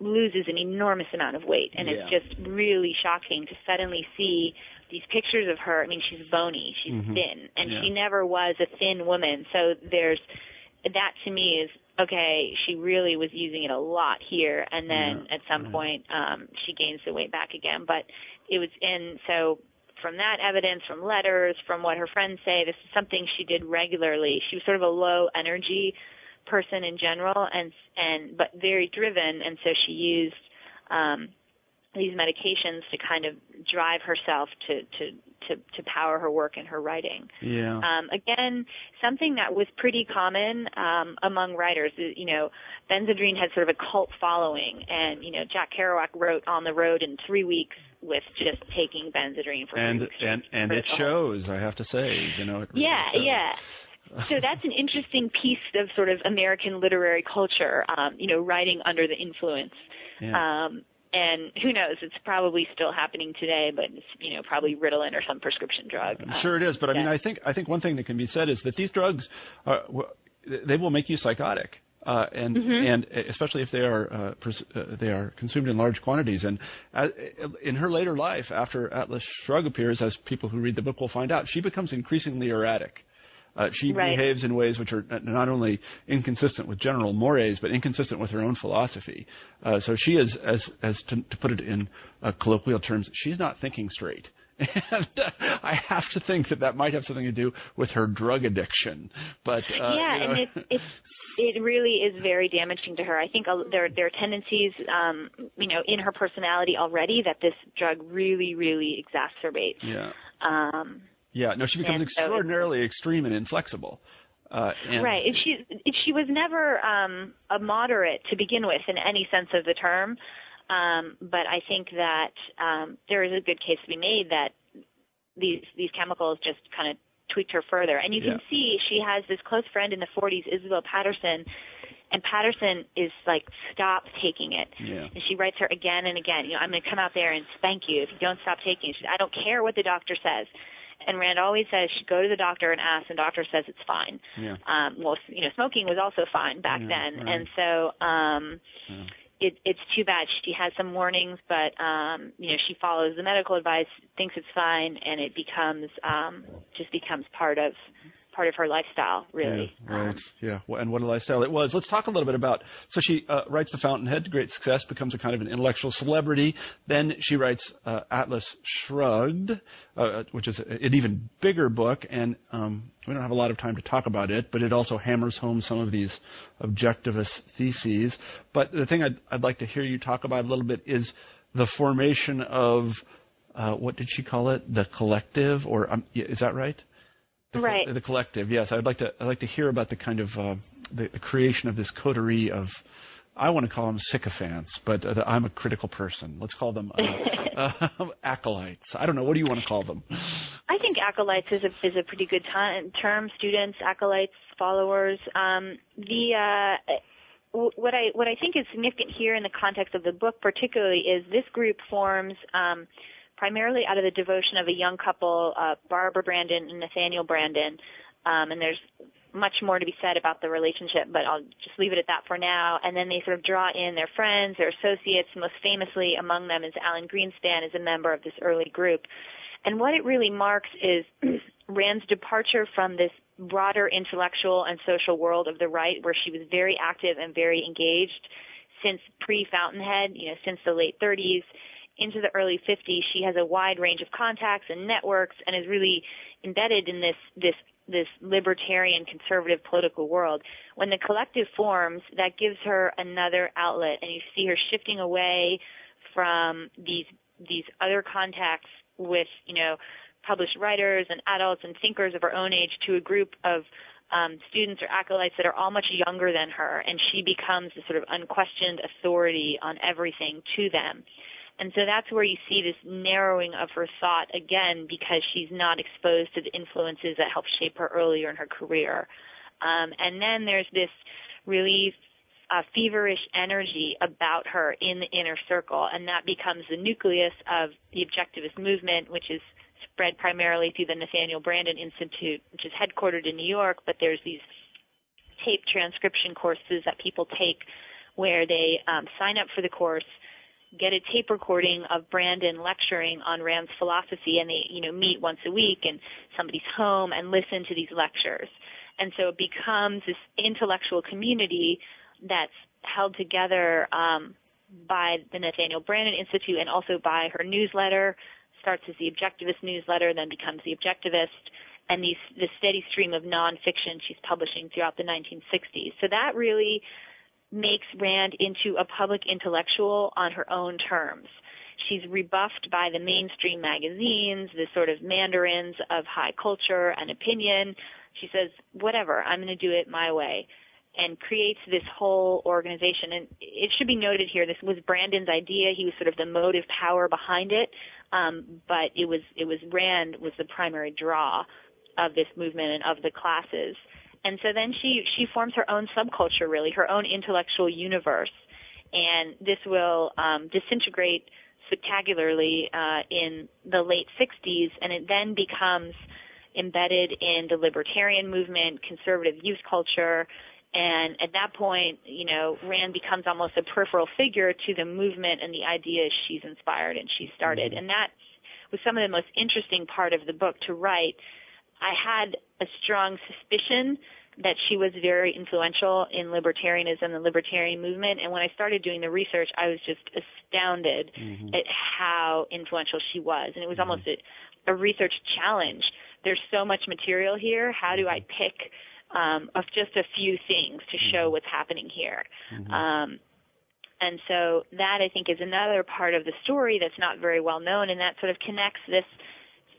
B: loses an enormous amount of weight. And yeah. it's just really shocking to suddenly see these pictures of her. I mean she's bony. She's mm-hmm. thin. And yeah. she never was a thin woman. So there's that to me is okay she really was using it a lot here. And then yeah. at some point um she gains the weight back again. But it was in so from that evidence from letters from what her friends say this is something she did regularly. She was sort of a low energy person in general and and but very driven and so she used um these medications to kind of drive herself to to to to power her work and her writing.
A: Yeah.
B: Um, again, something that was pretty common um, among writers. You know, Benzedrine had sort of a cult following, and you know, Jack Kerouac wrote On the Road in three weeks with just taking Benzedrine for
A: and
B: three weeks.
A: and and it shows. I have to say, you know, it really
B: yeah,
A: shows.
B: yeah so that's an interesting piece of sort of American literary culture, um, you know, writing under the influence.
A: Yeah.
B: Um, and who knows? It's probably still happening today, but it's you know probably Ritalin or some prescription drug.
A: I'm sure it is, but I mean, I think I think one thing that can be said is that these drugs are they will make you psychotic. Uh, and mm-hmm. and especially if they are uh, pres- uh, they are consumed in large quantities. And uh, in her later life, after Atlas Shrugged appears, as people who read the book will find out, she becomes increasingly erratic. Uh, she
B: right.
A: behaves in ways which are not only inconsistent with general mores, but inconsistent with her own philosophy. Uh, so she is, as, as to, to put it in uh, colloquial terms, she's not thinking straight. <laughs> And uh, I have to think that that might have something to do with her drug addiction. But uh,
B: yeah,
A: you know.
B: and it, it it really is very damaging to her. I think there there are tendencies, um, you know, in her personality already that this drug really really exacerbates.
A: Yeah.
B: Um,
A: yeah, no, she becomes extraordinarily extreme and inflexible. Uh, and
B: right. If she if she was never um, a moderate to begin with in any sense of the term, um, but I think that um, there is a good case to be made that these these chemicals just kind of tweaked her further. And you can
A: yeah.
B: see she has this close friend in the 40s, Isabel Paterson, and Paterson is like, stop taking it.
A: Yeah.
B: And she writes her again and again, you know, I'm going to come out there and spank you if you don't stop taking it. She, I don't care what the doctor says. And Rand always says she go to the doctor and ask, and doctor says it's fine.
A: Yeah.
B: Um, well, you know, smoking was also fine back
A: yeah,
B: then,
A: right.
B: and so um,
A: yeah.
B: it, it's too bad. She has some warnings, but um, you know, she follows the medical advice, thinks it's fine, and it becomes um, just becomes part of part of her lifestyle, really.
A: Yeah, right. Um, yeah. And what a lifestyle it was. Let's talk a little bit about. So she uh, writes The Fountainhead to great success, becomes a kind of an intellectual celebrity. Then she writes uh, Atlas Shrugged, uh, which is an even bigger book, and um, we don't have a lot of time to talk about it, but it also hammers home some of these objectivist theses. But the thing I'd, I'd like to hear you talk about a little bit is the formation of. Uh, what did she call it? The collective, or um, is that right? The,
B: right.
A: The collective, yes. I'd like to. I'd like to hear about the kind of uh, the, the, creation of this coterie of. I want to call them sycophants, but uh, I'm a critical person. Let's call them uh, <laughs> uh, <laughs> acolytes. I don't know. What do you want to call them?
B: I think acolytes is a is a pretty good t- term. Students, acolytes, followers. Um, the uh, what I what I think is significant here in the context of the book, particularly, is this group forms. Um, primarily out of the devotion of a young couple, uh, Barbara Branden and Nathaniel Branden. Um, and there's much more to be said about the relationship, but I'll just leave it at that for now. And then they sort of draw in their friends, their associates. Most famously among them is Alan Greenspan, is a member of this early group. And what it really marks is <clears throat> Rand's departure from this broader intellectual and social world of the right, where she was very active and very engaged since pre-Fountainhead, you know, since the late 30s into the early 50s, she has a wide range of contacts and networks and is really embedded in this this this libertarian conservative political world. When the collective forms, that gives her another outlet and you see her shifting away from these these other contacts with, you know, published writers and adults and thinkers of her own age to a group of um, students or acolytes that are all much younger than her, and she becomes a sort of unquestioned authority on everything to them. And so that's where you see this narrowing of her thought again because she's not exposed to the influences that helped shape her earlier in her career. Um, and then there's this really uh, feverish energy about her in the inner circle, and that becomes the nucleus of the objectivist movement, which is spread primarily through the Nathaniel Branden Institute, which is headquartered in New York, but there's these tape transcription courses that people take where they um, sign up for the course, get a tape recording of Branden lecturing on Rand's philosophy, and they, you know, meet once a week in somebody's home and listen to these lectures. And so it becomes this intellectual community that's held together um, by the Nathaniel Branden Institute and also by her newsletter, starts as the Objectivist newsletter, then becomes the Objectivist, and these, the steady stream of nonfiction she's publishing throughout the 1960s. So that really makes Rand into a public intellectual on her own terms. She's rebuffed by the mainstream magazines, the sort of mandarins of high culture and opinion. She says, whatever, I'm going to do it my way and creates this whole organization. And it should be noted here, this was Branden's idea. He was sort of the motive power behind it. Um, but it was, it was Rand was the primary draw of this movement and of the classes. And so then she, she forms her own subculture really, her own intellectual universe. And this will, um, disintegrate spectacularly, uh, in the late 60s and it then becomes embedded in the libertarian movement, conservative youth culture, and at that point, you know, Rand becomes almost a peripheral figure to the movement and the ideas she's inspired and she started. Mm-hmm. And that was some of the most interesting part of the book to write. I had a strong suspicion that she was very influential in libertarianism, the libertarian movement. And when I started doing the research, I was just astounded mm-hmm. at how influential she was. And it was mm-hmm. almost a, a research challenge. There's so much material here. How do I pick um, of just a few things to show mm-hmm. what's happening here. Mm-hmm. Um, and so that I think is another part of the story that's not very well known, and that sort of connects this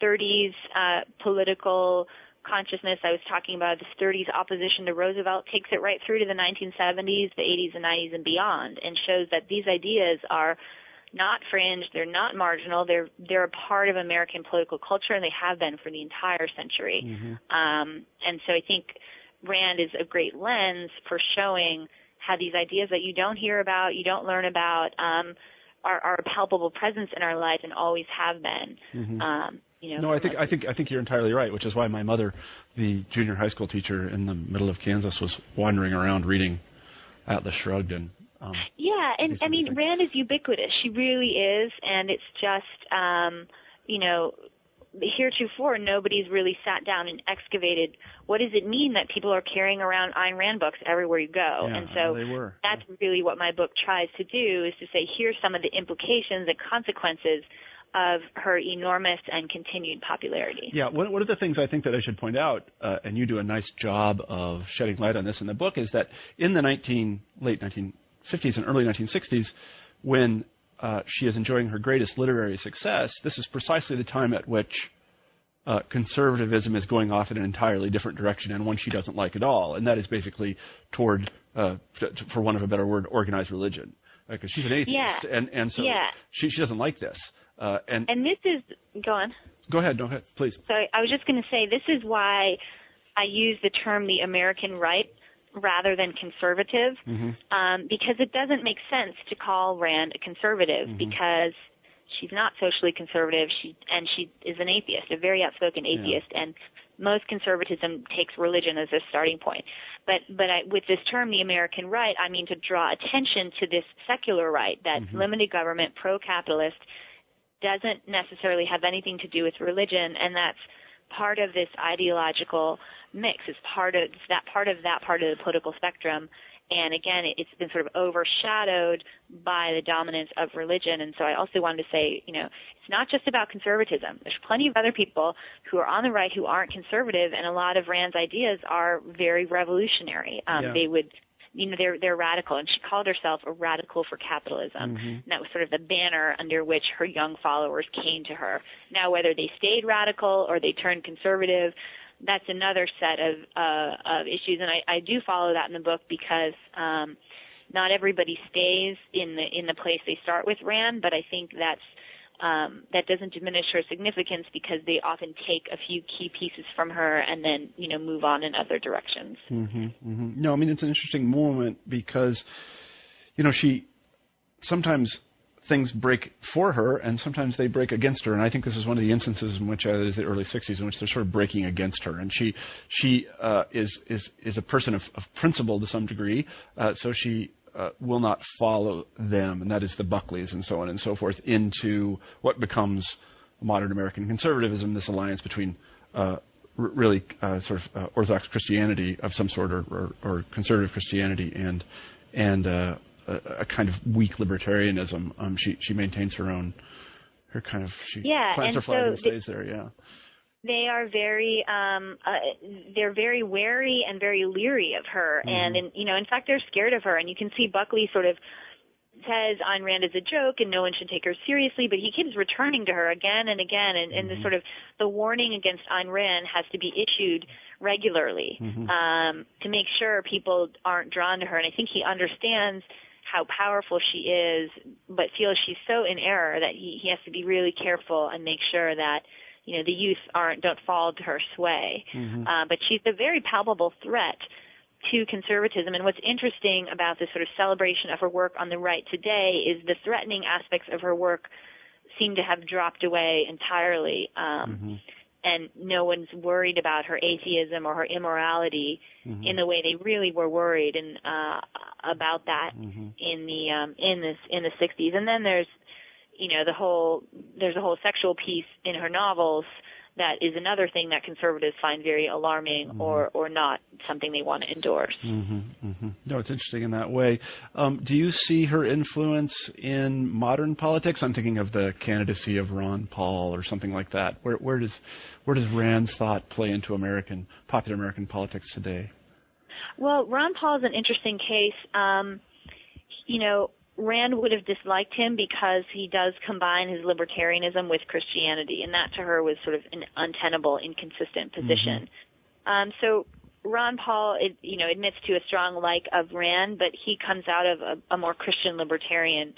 B: 30s uh, political consciousness I was talking about, this 30s opposition to Roosevelt, takes it right through to the 1970s, the 80s and 90s and beyond, and shows that these ideas are not fringe, they're not marginal, they're they're a part of American political culture, and they have been for the entire century. Mm-hmm. Um, and so I think Rand is a great lens for showing how these ideas that you don't hear about, you don't learn about, um, are, are a palpable presence in our lives and always have been. Mm-hmm. Um, you know,
A: no, I think I think I think you're entirely right, which is why my mother, the junior high school teacher in the middle of Kansas, was wandering around reading Atlas Shrugged and. Um,
B: yeah, and I mean, Rand is ubiquitous. She really is, and it's just, um, you know, heretofore nobody's really sat down and excavated what does it mean that people are carrying around Ayn Rand books everywhere you go.
A: Yeah,
B: and so that's
A: yeah.
B: really what my book tries to do is to say here's some of the implications and consequences of her enormous and continued popularity.
A: Yeah, one, one of the things I think that I should point out, uh, and you do a nice job of shedding light on this in the book, is that in the 19, late 1950s and early 1960s, when uh, she is enjoying her greatest literary success, this is precisely the time at which uh, conservatism is going off in an entirely different direction and one she doesn't like at all, and that is basically toward, uh, for want of a better word, organized religion. Because she's an atheist,
B: yeah.
A: and and so
B: yeah.
A: she she doesn't like this. Uh, and
B: and this is go on.
A: Go ahead, go ahead, please.
B: So I was just going to say this is why I use the term the American right rather than conservative mm-hmm. um, because it doesn't make sense to call Rand a conservative mm-hmm. because she's not socially conservative she and she is an atheist a very outspoken atheist yeah. and most conservatism takes religion as a starting point but but I, with this term the american right i mean to draw attention to this secular right that mm-hmm. limited government pro capitalist doesn't necessarily have anything to do with religion and that's part of this ideological mix. It's part of it's that part of that part of the political spectrum. and again, it's been sort of overshadowed by the dominance of religion. And so I also wanted to say, you know, it's not just about conservatism. There's plenty of other people who are on the right who aren't conservative, and a lot of Rand's ideas are very revolutionary. Um,
A: yeah.
B: They would you know they're they're radical. And she called herself a radical for capitalism.
A: Mm-hmm.
B: and that was sort of the banner under which her young followers came to her. Now whether they stayed radical or they turned conservative that's another set of uh, of issues, and I, I do follow that in the book because um, not everybody stays in the in the place they start with Rand, but I think that's um, that doesn't diminish her significance because they often take a few key pieces from her and then you know move on in other directions.
A: Mm-hmm, mm-hmm. No, I mean it's an interesting moment because you know she sometimes things break for her, and sometimes they break against her. And I think this is one of the instances in which uh, is the early '60s in which they're sort of breaking against her. And she she uh, is is is a person of, of principle to some degree, uh, so she. Uh, will not follow them, and that is the Buckleys and so on and so forth, into what becomes modern American conservatism, this alliance between uh, r- really uh, sort of uh, Orthodox Christianity of some sort, or, or, or conservative Christianity, and and uh, a, a kind of weak libertarianism. Um, she she maintains her own her kind of she
B: yeah,
A: plants her flag
B: so
A: and stays there. Yeah.
B: They are very um uh, they're very wary and very leery of her
A: mm-hmm.
B: and in, you know in fact they're scared of her and you can see Buckley sort of says Ayn Rand is a joke and no one should take her seriously, but he keeps returning to her again and again, and, and the
A: Mm-hmm.
B: sort of the warning against Ayn Rand has to be issued regularly
A: Mm-hmm.
B: um, to make sure people aren't drawn to her. And I think he understands how powerful she is, but feels she's so in error that he, he has to be really careful and make sure that you know the youth aren't don't fall to her sway.
A: Mm-hmm.
B: Uh, but she's a very palpable threat to conservatism. And what's interesting about this sort of celebration of her work on the right today is the threatening aspects of her work seem to have dropped away entirely. Um,
A: Mm-hmm.
B: And no one's worried about her atheism or her immorality
A: Mm-hmm.
B: in the way they really were worried and uh, about that
A: Mm-hmm.
B: in the um, in this in the 60s. And then there's you know the whole there's a whole sexual piece in her novels that is another thing that conservatives find very alarming
A: Mm-hmm.
B: or or not something they want to endorse.
A: Mm-hmm, mm-hmm. No, it's interesting in that way. Um, do you see her influence in modern politics? I'm thinking of the candidacy of Ron Paul or something like that. Where, where does where does Rand's thought play into American popular American politics today?
B: Well, Ron Paul is an interesting case. Um, you know, Rand would have disliked him because he does combine his libertarianism with Christianity, and that to her was sort of an untenable, inconsistent position. Um, so Ron Paul, it, you know, admits to a strong like of Rand, but he comes out of a, a more Christian libertarian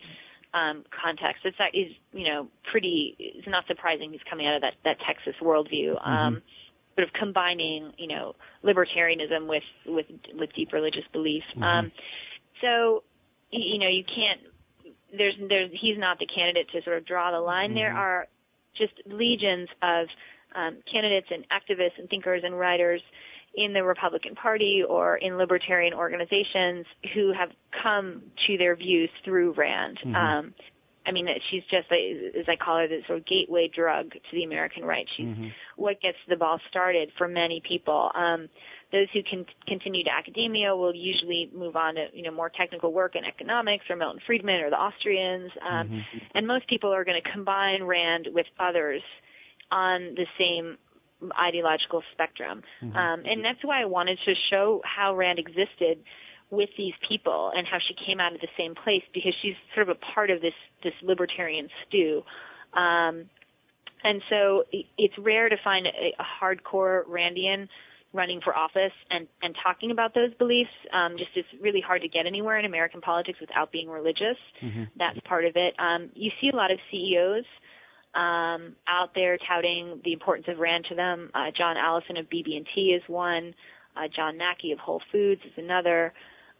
B: um, context. It's that is, you know, pretty. It's not surprising he's coming out of that that Texas worldview. Um, sort of combining, you know, libertarianism with with with deep religious beliefs. Um, so, you know, you can't. There's there's he's not the candidate to sort of draw the line. There are just legions of um, candidates and activists and thinkers and writers in the Republican Party or in libertarian organizations who have come to their views through Rand. Um, I mean, she's just, as I call her, the sort of gateway drug to the American right. She's what gets the ball started for many people. Um, those who can continue to academia will usually move on to, you know, more technical work in economics or Milton Friedman or the Austrians. Um, And most people are going to combine Rand with others on the same ideological spectrum. Um, and that's why I wanted to show how Rand existed with these people and how she came out of the same place because she's sort of a part of this this libertarian stew. Um, and so it's rare to find a, a hardcore Randian running for office and and talking about those beliefs. Um, just it's really hard to get anywhere in American politics without being religious. That's part of it. Um, you see a lot of CEOs um, out there touting the importance of Rand to them. Uh, John Allison of BB&T is one. Uh, John Mackey of Whole Foods is another.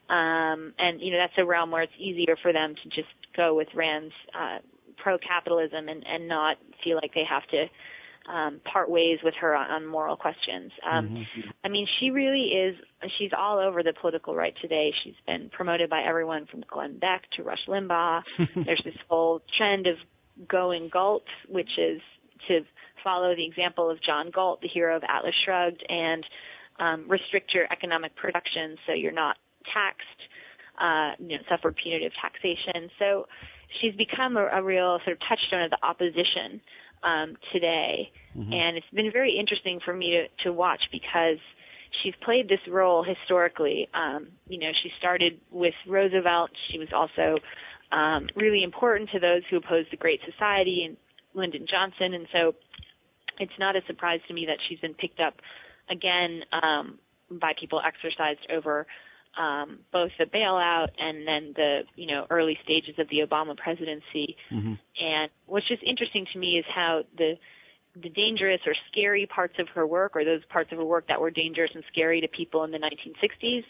B: Um, and you know that's a realm where it's easier for them to just go with Rand's uh, pro-capitalism and, and not feel like they have to um, part ways with her on, on moral questions. Um, I mean, she really is. She's all over the political right today. She's been promoted by everyone from Glenn Beck to Rush Limbaugh. <laughs> There's this whole trend of going Galt, which is to follow the example of John Galt, the hero of Atlas Shrugged, and um, restrict your economic production so you're not taxed uh, you know, suffered punitive taxation. So she's become a, a real sort of touchstone of the opposition um, today, mm-hmm. and it's been very interesting for me to, to watch because she's played this role historically. Um, you know, she started with Roosevelt. She was also um, really important to those who opposed the Great Society and Lyndon Johnson, and so it's not a surprise to me that she's been picked up again um, by people exercised over um, both the bailout and then the you know early stages of the Obama presidency. Mm-hmm. And what's just interesting to me is how the the dangerous or scary parts of her work, or those parts of her work that were dangerous and scary to people in the 1960s,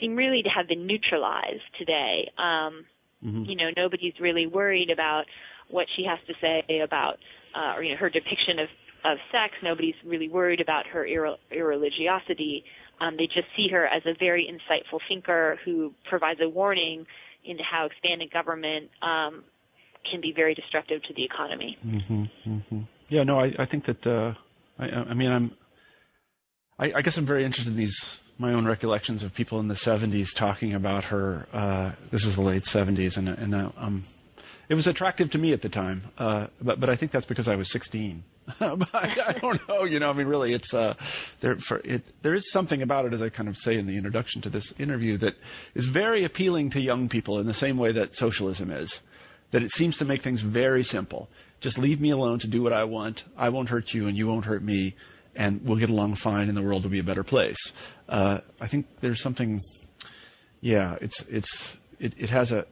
B: seem really to have been neutralized today. Um, mm-hmm. You know, nobody's really worried about what she has to say about, uh, or you know, her depiction of of sex. Nobody's really worried about her irre- irreligiosity. Um, they just see her as a very insightful thinker who provides a warning into how expanded government um, can be very destructive to the economy.
A: Mm-hmm, mm-hmm. Yeah, no, I, I think that. Uh, I, I mean, I'm. I, I guess I'm very interested in these my own recollections of people in the 70s talking about her. Uh, this is the late 70s, and, and uh, um, it was attractive to me at the time. Uh, but but I think that's because I was 16. <laughs> I, I don't know. You know, I mean, really, it's uh, there. For it, there is something about it, as I kind of say in the introduction to this interview, that is very appealing to young people in the same way that socialism is. That it seems to make things very simple. Just leave me alone to do what I want. I won't hurt you, and you won't hurt me, and we'll get along fine, and the world will be a better place. Uh, I think there's something. Yeah, it's it's it, it has a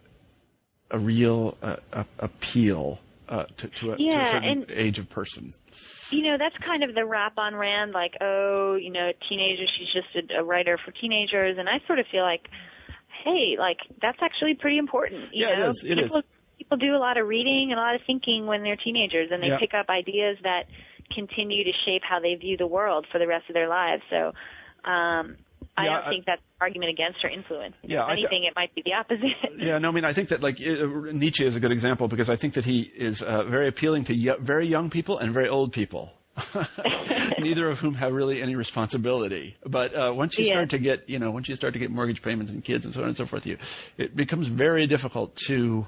A: a real uh, appeal uh, to, to, a,
B: yeah,
A: to a certain
B: and,
A: age of person.
B: You know, that's kind of the rap on Rand, like, oh, you know, teenagers, she's just a, a writer for teenagers. And I sort of feel like, hey, like, that's actually pretty important. You
A: yeah,
B: know,
A: it is. It
B: people,
A: is.
B: people do a lot of reading and a lot of thinking when they're teenagers, and they
A: yeah.
B: pick up ideas that continue to shape how they view the world for the rest of their lives. So, um, I
A: yeah,
B: don't think that's an argument against her influence.
A: Yeah,
B: if anything,
A: I,
B: it might be the opposite. <laughs>
A: Yeah, no, I mean, I think that like it, Nietzsche is a good example because I think that he is uh, very appealing to y- very young people and very old people. <laughs> Neither of whom have really any responsibility. But uh, once you
B: yeah.
A: start to get, you know, once you start to get mortgage payments and kids and so on and so forth, you it becomes very difficult to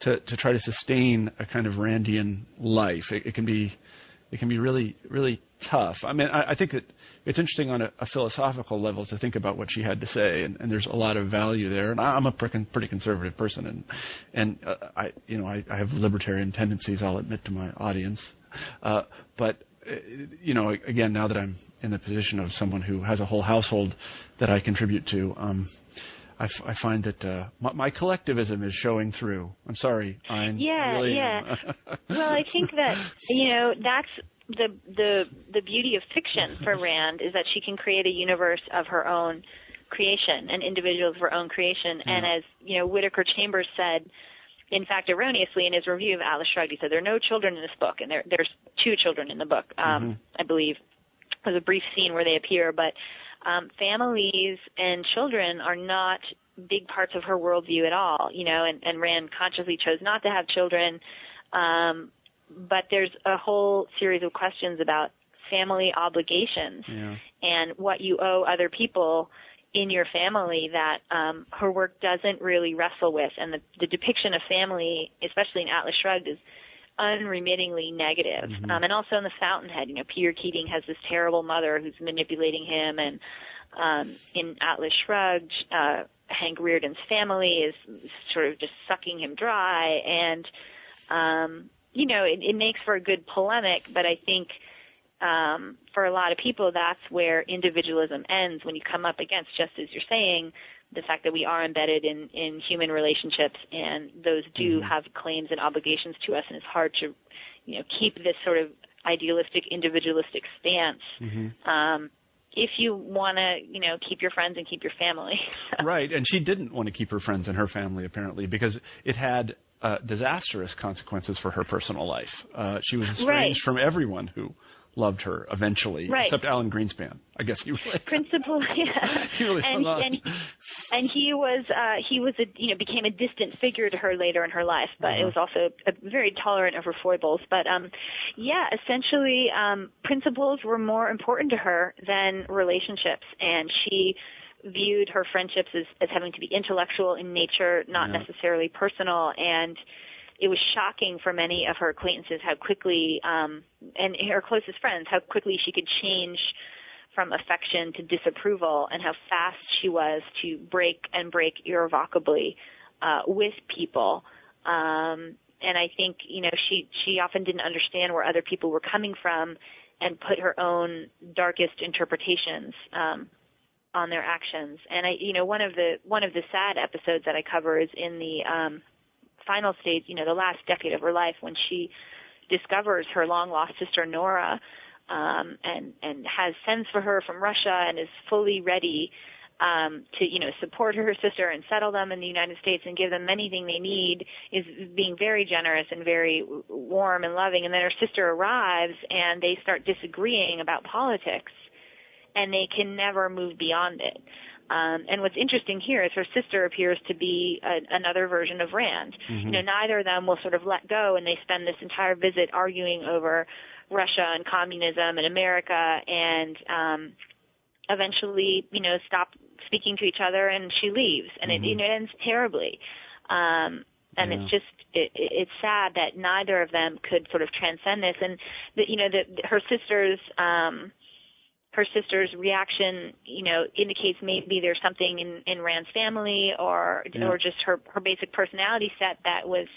A: to to try to sustain a kind of Randian life. It, it can be it can be really really tough. I mean, I, I think that it's interesting on a, a philosophical level to think about what she had to say, and, and there's a lot of value there. And I'm a pretty, pretty conservative person, and and uh, I, you know, I, I have libertarian tendencies. I'll admit to my audience, uh, but uh, you know, again, now that I'm in the position of someone who has a whole household that I contribute to, um, I, f- I find that uh, my, my collectivism is showing through. I'm sorry, I'm
B: yeah,
A: really
B: yeah. <laughs> well, I think that you know that's the the the beauty of fiction for Rand is that she can create a universe of her own creation, and individuals of her own creation.
A: Mm-hmm.
B: And as you know, Whittaker Chambers said, in fact, erroneously in his review of Atlas Shrugged, he said there are no children in this book, and there there's two children in the book, um,
A: mm-hmm.
B: I believe. There's a brief scene where they appear, but um, families and children are not big parts of her worldview at all, you know, and, and Rand consciously chose not to have children. Um, but there's a whole series of questions about family obligations
A: yeah.
B: and what you owe other people in your family that um, her work doesn't really wrestle with. And the, the depiction of family, especially in Atlas Shrugged, is unremittingly negative.
A: Mm-hmm.
B: Um, and also in The Fountainhead, you know, Peter Keating has this terrible mother who's manipulating him, and um, in Atlas Shrugged, uh, Hank Rearden's family is sort of just sucking him dry, and um, you know, it, it makes for a good polemic, but I think um, for a lot of people, that's where individualism ends when you come up against, just as you're saying, the fact that we are embedded in, in human relationships and those do
A: mm-hmm.
B: have claims and obligations to us, and it's hard to, you know, keep this sort of idealistic, individualistic stance.
A: Mm-hmm.
B: Um, if you want to, you know, keep your friends and keep your family. <laughs>
A: right, and she didn't want to keep her friends and her family apparently because it had uh, disastrous consequences for her personal life. Uh, she was estranged
B: Right.
A: from everyone who loved her eventually,
B: Right.
A: except Alan Greenspan. I guess he really,
B: principal <laughs> yeah
A: he really
B: and and and he was uh he was a you know became a distant figure to her later in her life but it
A: Uh-huh.
B: was also a, very tolerant of her foibles but um yeah essentially um principles were more important to her than relationships and she viewed her friendships as, as having to be intellectual in nature, not
A: Yeah.
B: necessarily personal. And it was shocking for many of her acquaintances how quickly, um, and her closest friends, how quickly she could change from affection to disapproval and how fast she was to break and break irrevocably uh, with people. Um, and I think you know she she often didn't understand where other people were coming from, and put her own darkest interpretations um, on their actions. And I you know one of the one of the sad episodes that I cover is in the um, final stage, you know, the last decade of her life when she discovers her long lost sister Nora um, and and has sends for her from Russia and is fully ready um, to you know support her sister and settle them in the United States and give them anything they need is being very generous and very warm and loving. And then her sister arrives and they start disagreeing about politics, and they can never move beyond it. Um, and what's interesting here is her sister appears to be a, another version of Rand.
A: Mm-hmm.
B: You know, neither of them will sort of let go, and they spend this entire visit arguing over Russia and communism and America, and um, eventually, you know, stop speaking to each other, and she leaves, and it, you know, it ends terribly. Um, and
A: Yeah.
B: it's just it- it's sad that neither of them could sort of transcend this, and that you know that her sister's um, her sister's reaction, you know, indicates maybe there's something in in Rand's family or
A: Yeah.
B: or just her her basic personality set that was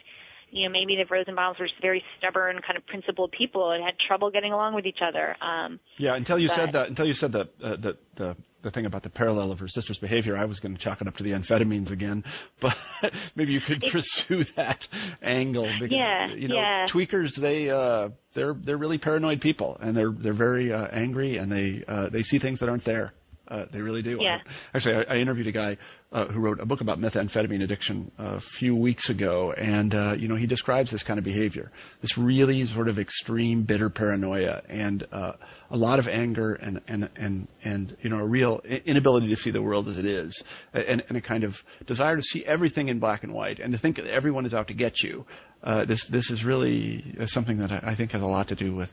B: you know, maybe the Rosenbaums were just very stubborn, kind of principled people and had trouble getting along with each other. Um,
A: Yeah, until you said that, until you said that, uh, the, the the thing about the parallel of her sister's behavior, I was going to chalk it up to the amphetamines again, <laughs> but maybe you could pursue that angle because
B: Yeah,
A: you know
B: yeah.
A: tweakers they uh, they're they're really paranoid people and they're they're very uh, angry and they uh, they see things that aren't there. Uh, they really do.
B: Yeah.
A: Actually, I, I interviewed a guy uh, who wrote a book about methamphetamine addiction a few weeks ago, and uh, you know he describes this kind of behavior, this really sort of extreme, bitter paranoia, and uh, a lot of anger, and and and and you know a real inability to see the world as it is, and, and a kind of desire to see everything in black and white, and to think that everyone is out to get you. Uh, this this is really something that I, I think has a lot to do with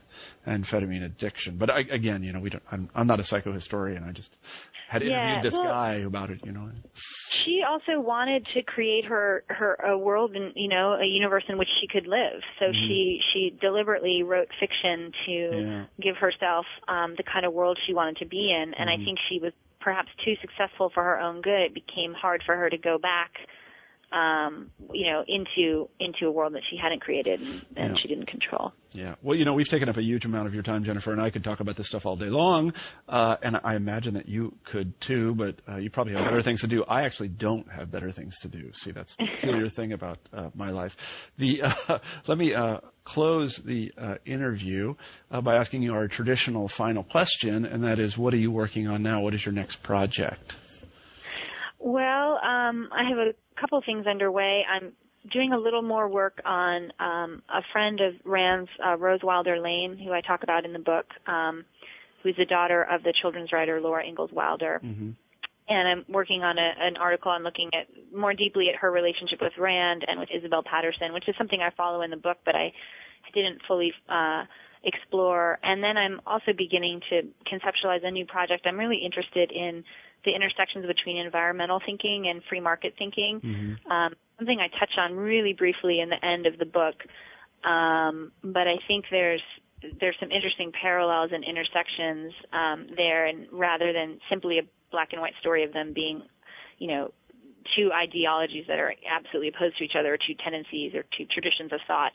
A: amphetamine addiction. But I, again, you know, we don't. I'm, I'm not a psychohistorian. I just had
B: Yeah,
A: interviewed this
B: well-
A: guy about it. You know.
B: She also wanted to create her her a world and you know a universe in which she could live. So she she deliberately wrote fiction to
A: Yeah.
B: give herself um, the kind of world she wanted to be in, and I think she was perhaps too successful for her own good. It became hard for her to go back. Um, you know, into into a world that she hadn't created and, and
A: Yeah.
B: she didn't control.
A: Yeah. Well, you know, we've taken up a huge amount of your time, Jennifer, and I could talk about this stuff all day long, uh, and I imagine that you could too. But uh, you probably have better things to do. I actually don't have better things to do. See, that's the peculiar <laughs> thing about uh, my life. The <laughs> uh, let me uh, close the uh, interview uh, by asking you our traditional final question, and that is, what are you working on now? What is your next project?
B: Well, um, I have a couple of things underway. I'm doing a little more work on um, a friend of Rand's, uh, Rose Wilder Lane, who I talk about in the book, um, who's the daughter of the children's writer Laura Ingalls Wilder.
A: Mm-hmm.
B: And I'm working on a, an article on looking at more deeply at her relationship with Rand and with Isabel Paterson, which is something I follow in the book, but I didn't fully uh, explore. And then I'm also beginning to conceptualize a new project. I'm really interested in the intersections between environmental thinking and free market thinking.
A: Mm-hmm.
B: Um, something I touch on really briefly in the end of the book, um, but I think there's there's some interesting parallels and intersections um, there, and rather than simply a black and white story of them being, you know, two ideologies that are absolutely opposed to each other, or two tendencies, or two traditions of thought.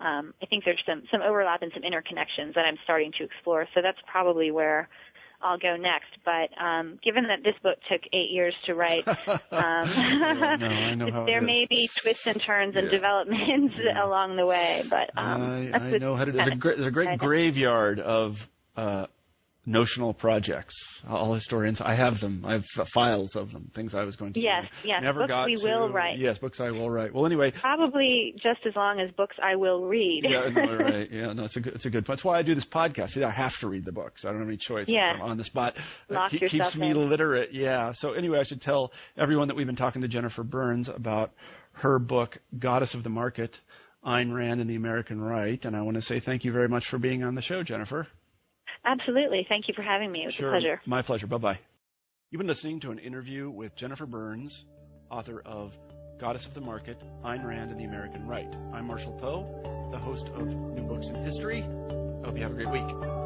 B: Um, I think there's some some overlap and some interconnections that I'm starting to explore. So that's probably where I'll go next. But um, given that this book took eight years to write, <laughs> um,
A: Yeah, no, I know <laughs> how it
B: there
A: is.
B: may be twists and turns and
A: Yeah.
B: developments <laughs> along the way. But um,
A: I, I know how to. There's a, great, there's a great graveyard of uh, notional projects. All historians, I have them. I have files of them. Things I was going to.
B: Yes,
A: do.
B: yes,
A: Never
B: books
A: got
B: we
A: to.
B: will write.
A: Yes, books I will write. Well, anyway.
B: Probably just as long as books I will read.
A: yeah, no, right. <laughs> Yeah, no, it's a good, it's a good. That's why I do this podcast. I have to read the books. I don't have any choice.
B: Yeah.
A: I'm on the spot. It
B: Lock yourself
A: keeps me
B: in.
A: literate. Yeah. So anyway, I should tell everyone that we've been talking to Jennifer Burns about her book, Goddess of the Market, Ayn Rand and the American Right. And I want to say thank you very much for being on the show, Jennifer.
B: Absolutely. Thank you for having me. It was
A: sure.
B: a pleasure.
A: My pleasure. Bye bye. You've been listening to an interview with Jennifer Burns, author of Goddess of the Market, Ayn Rand and the American Right. I'm Marshall Poe, the host of New Books in History. I hope you have a great week.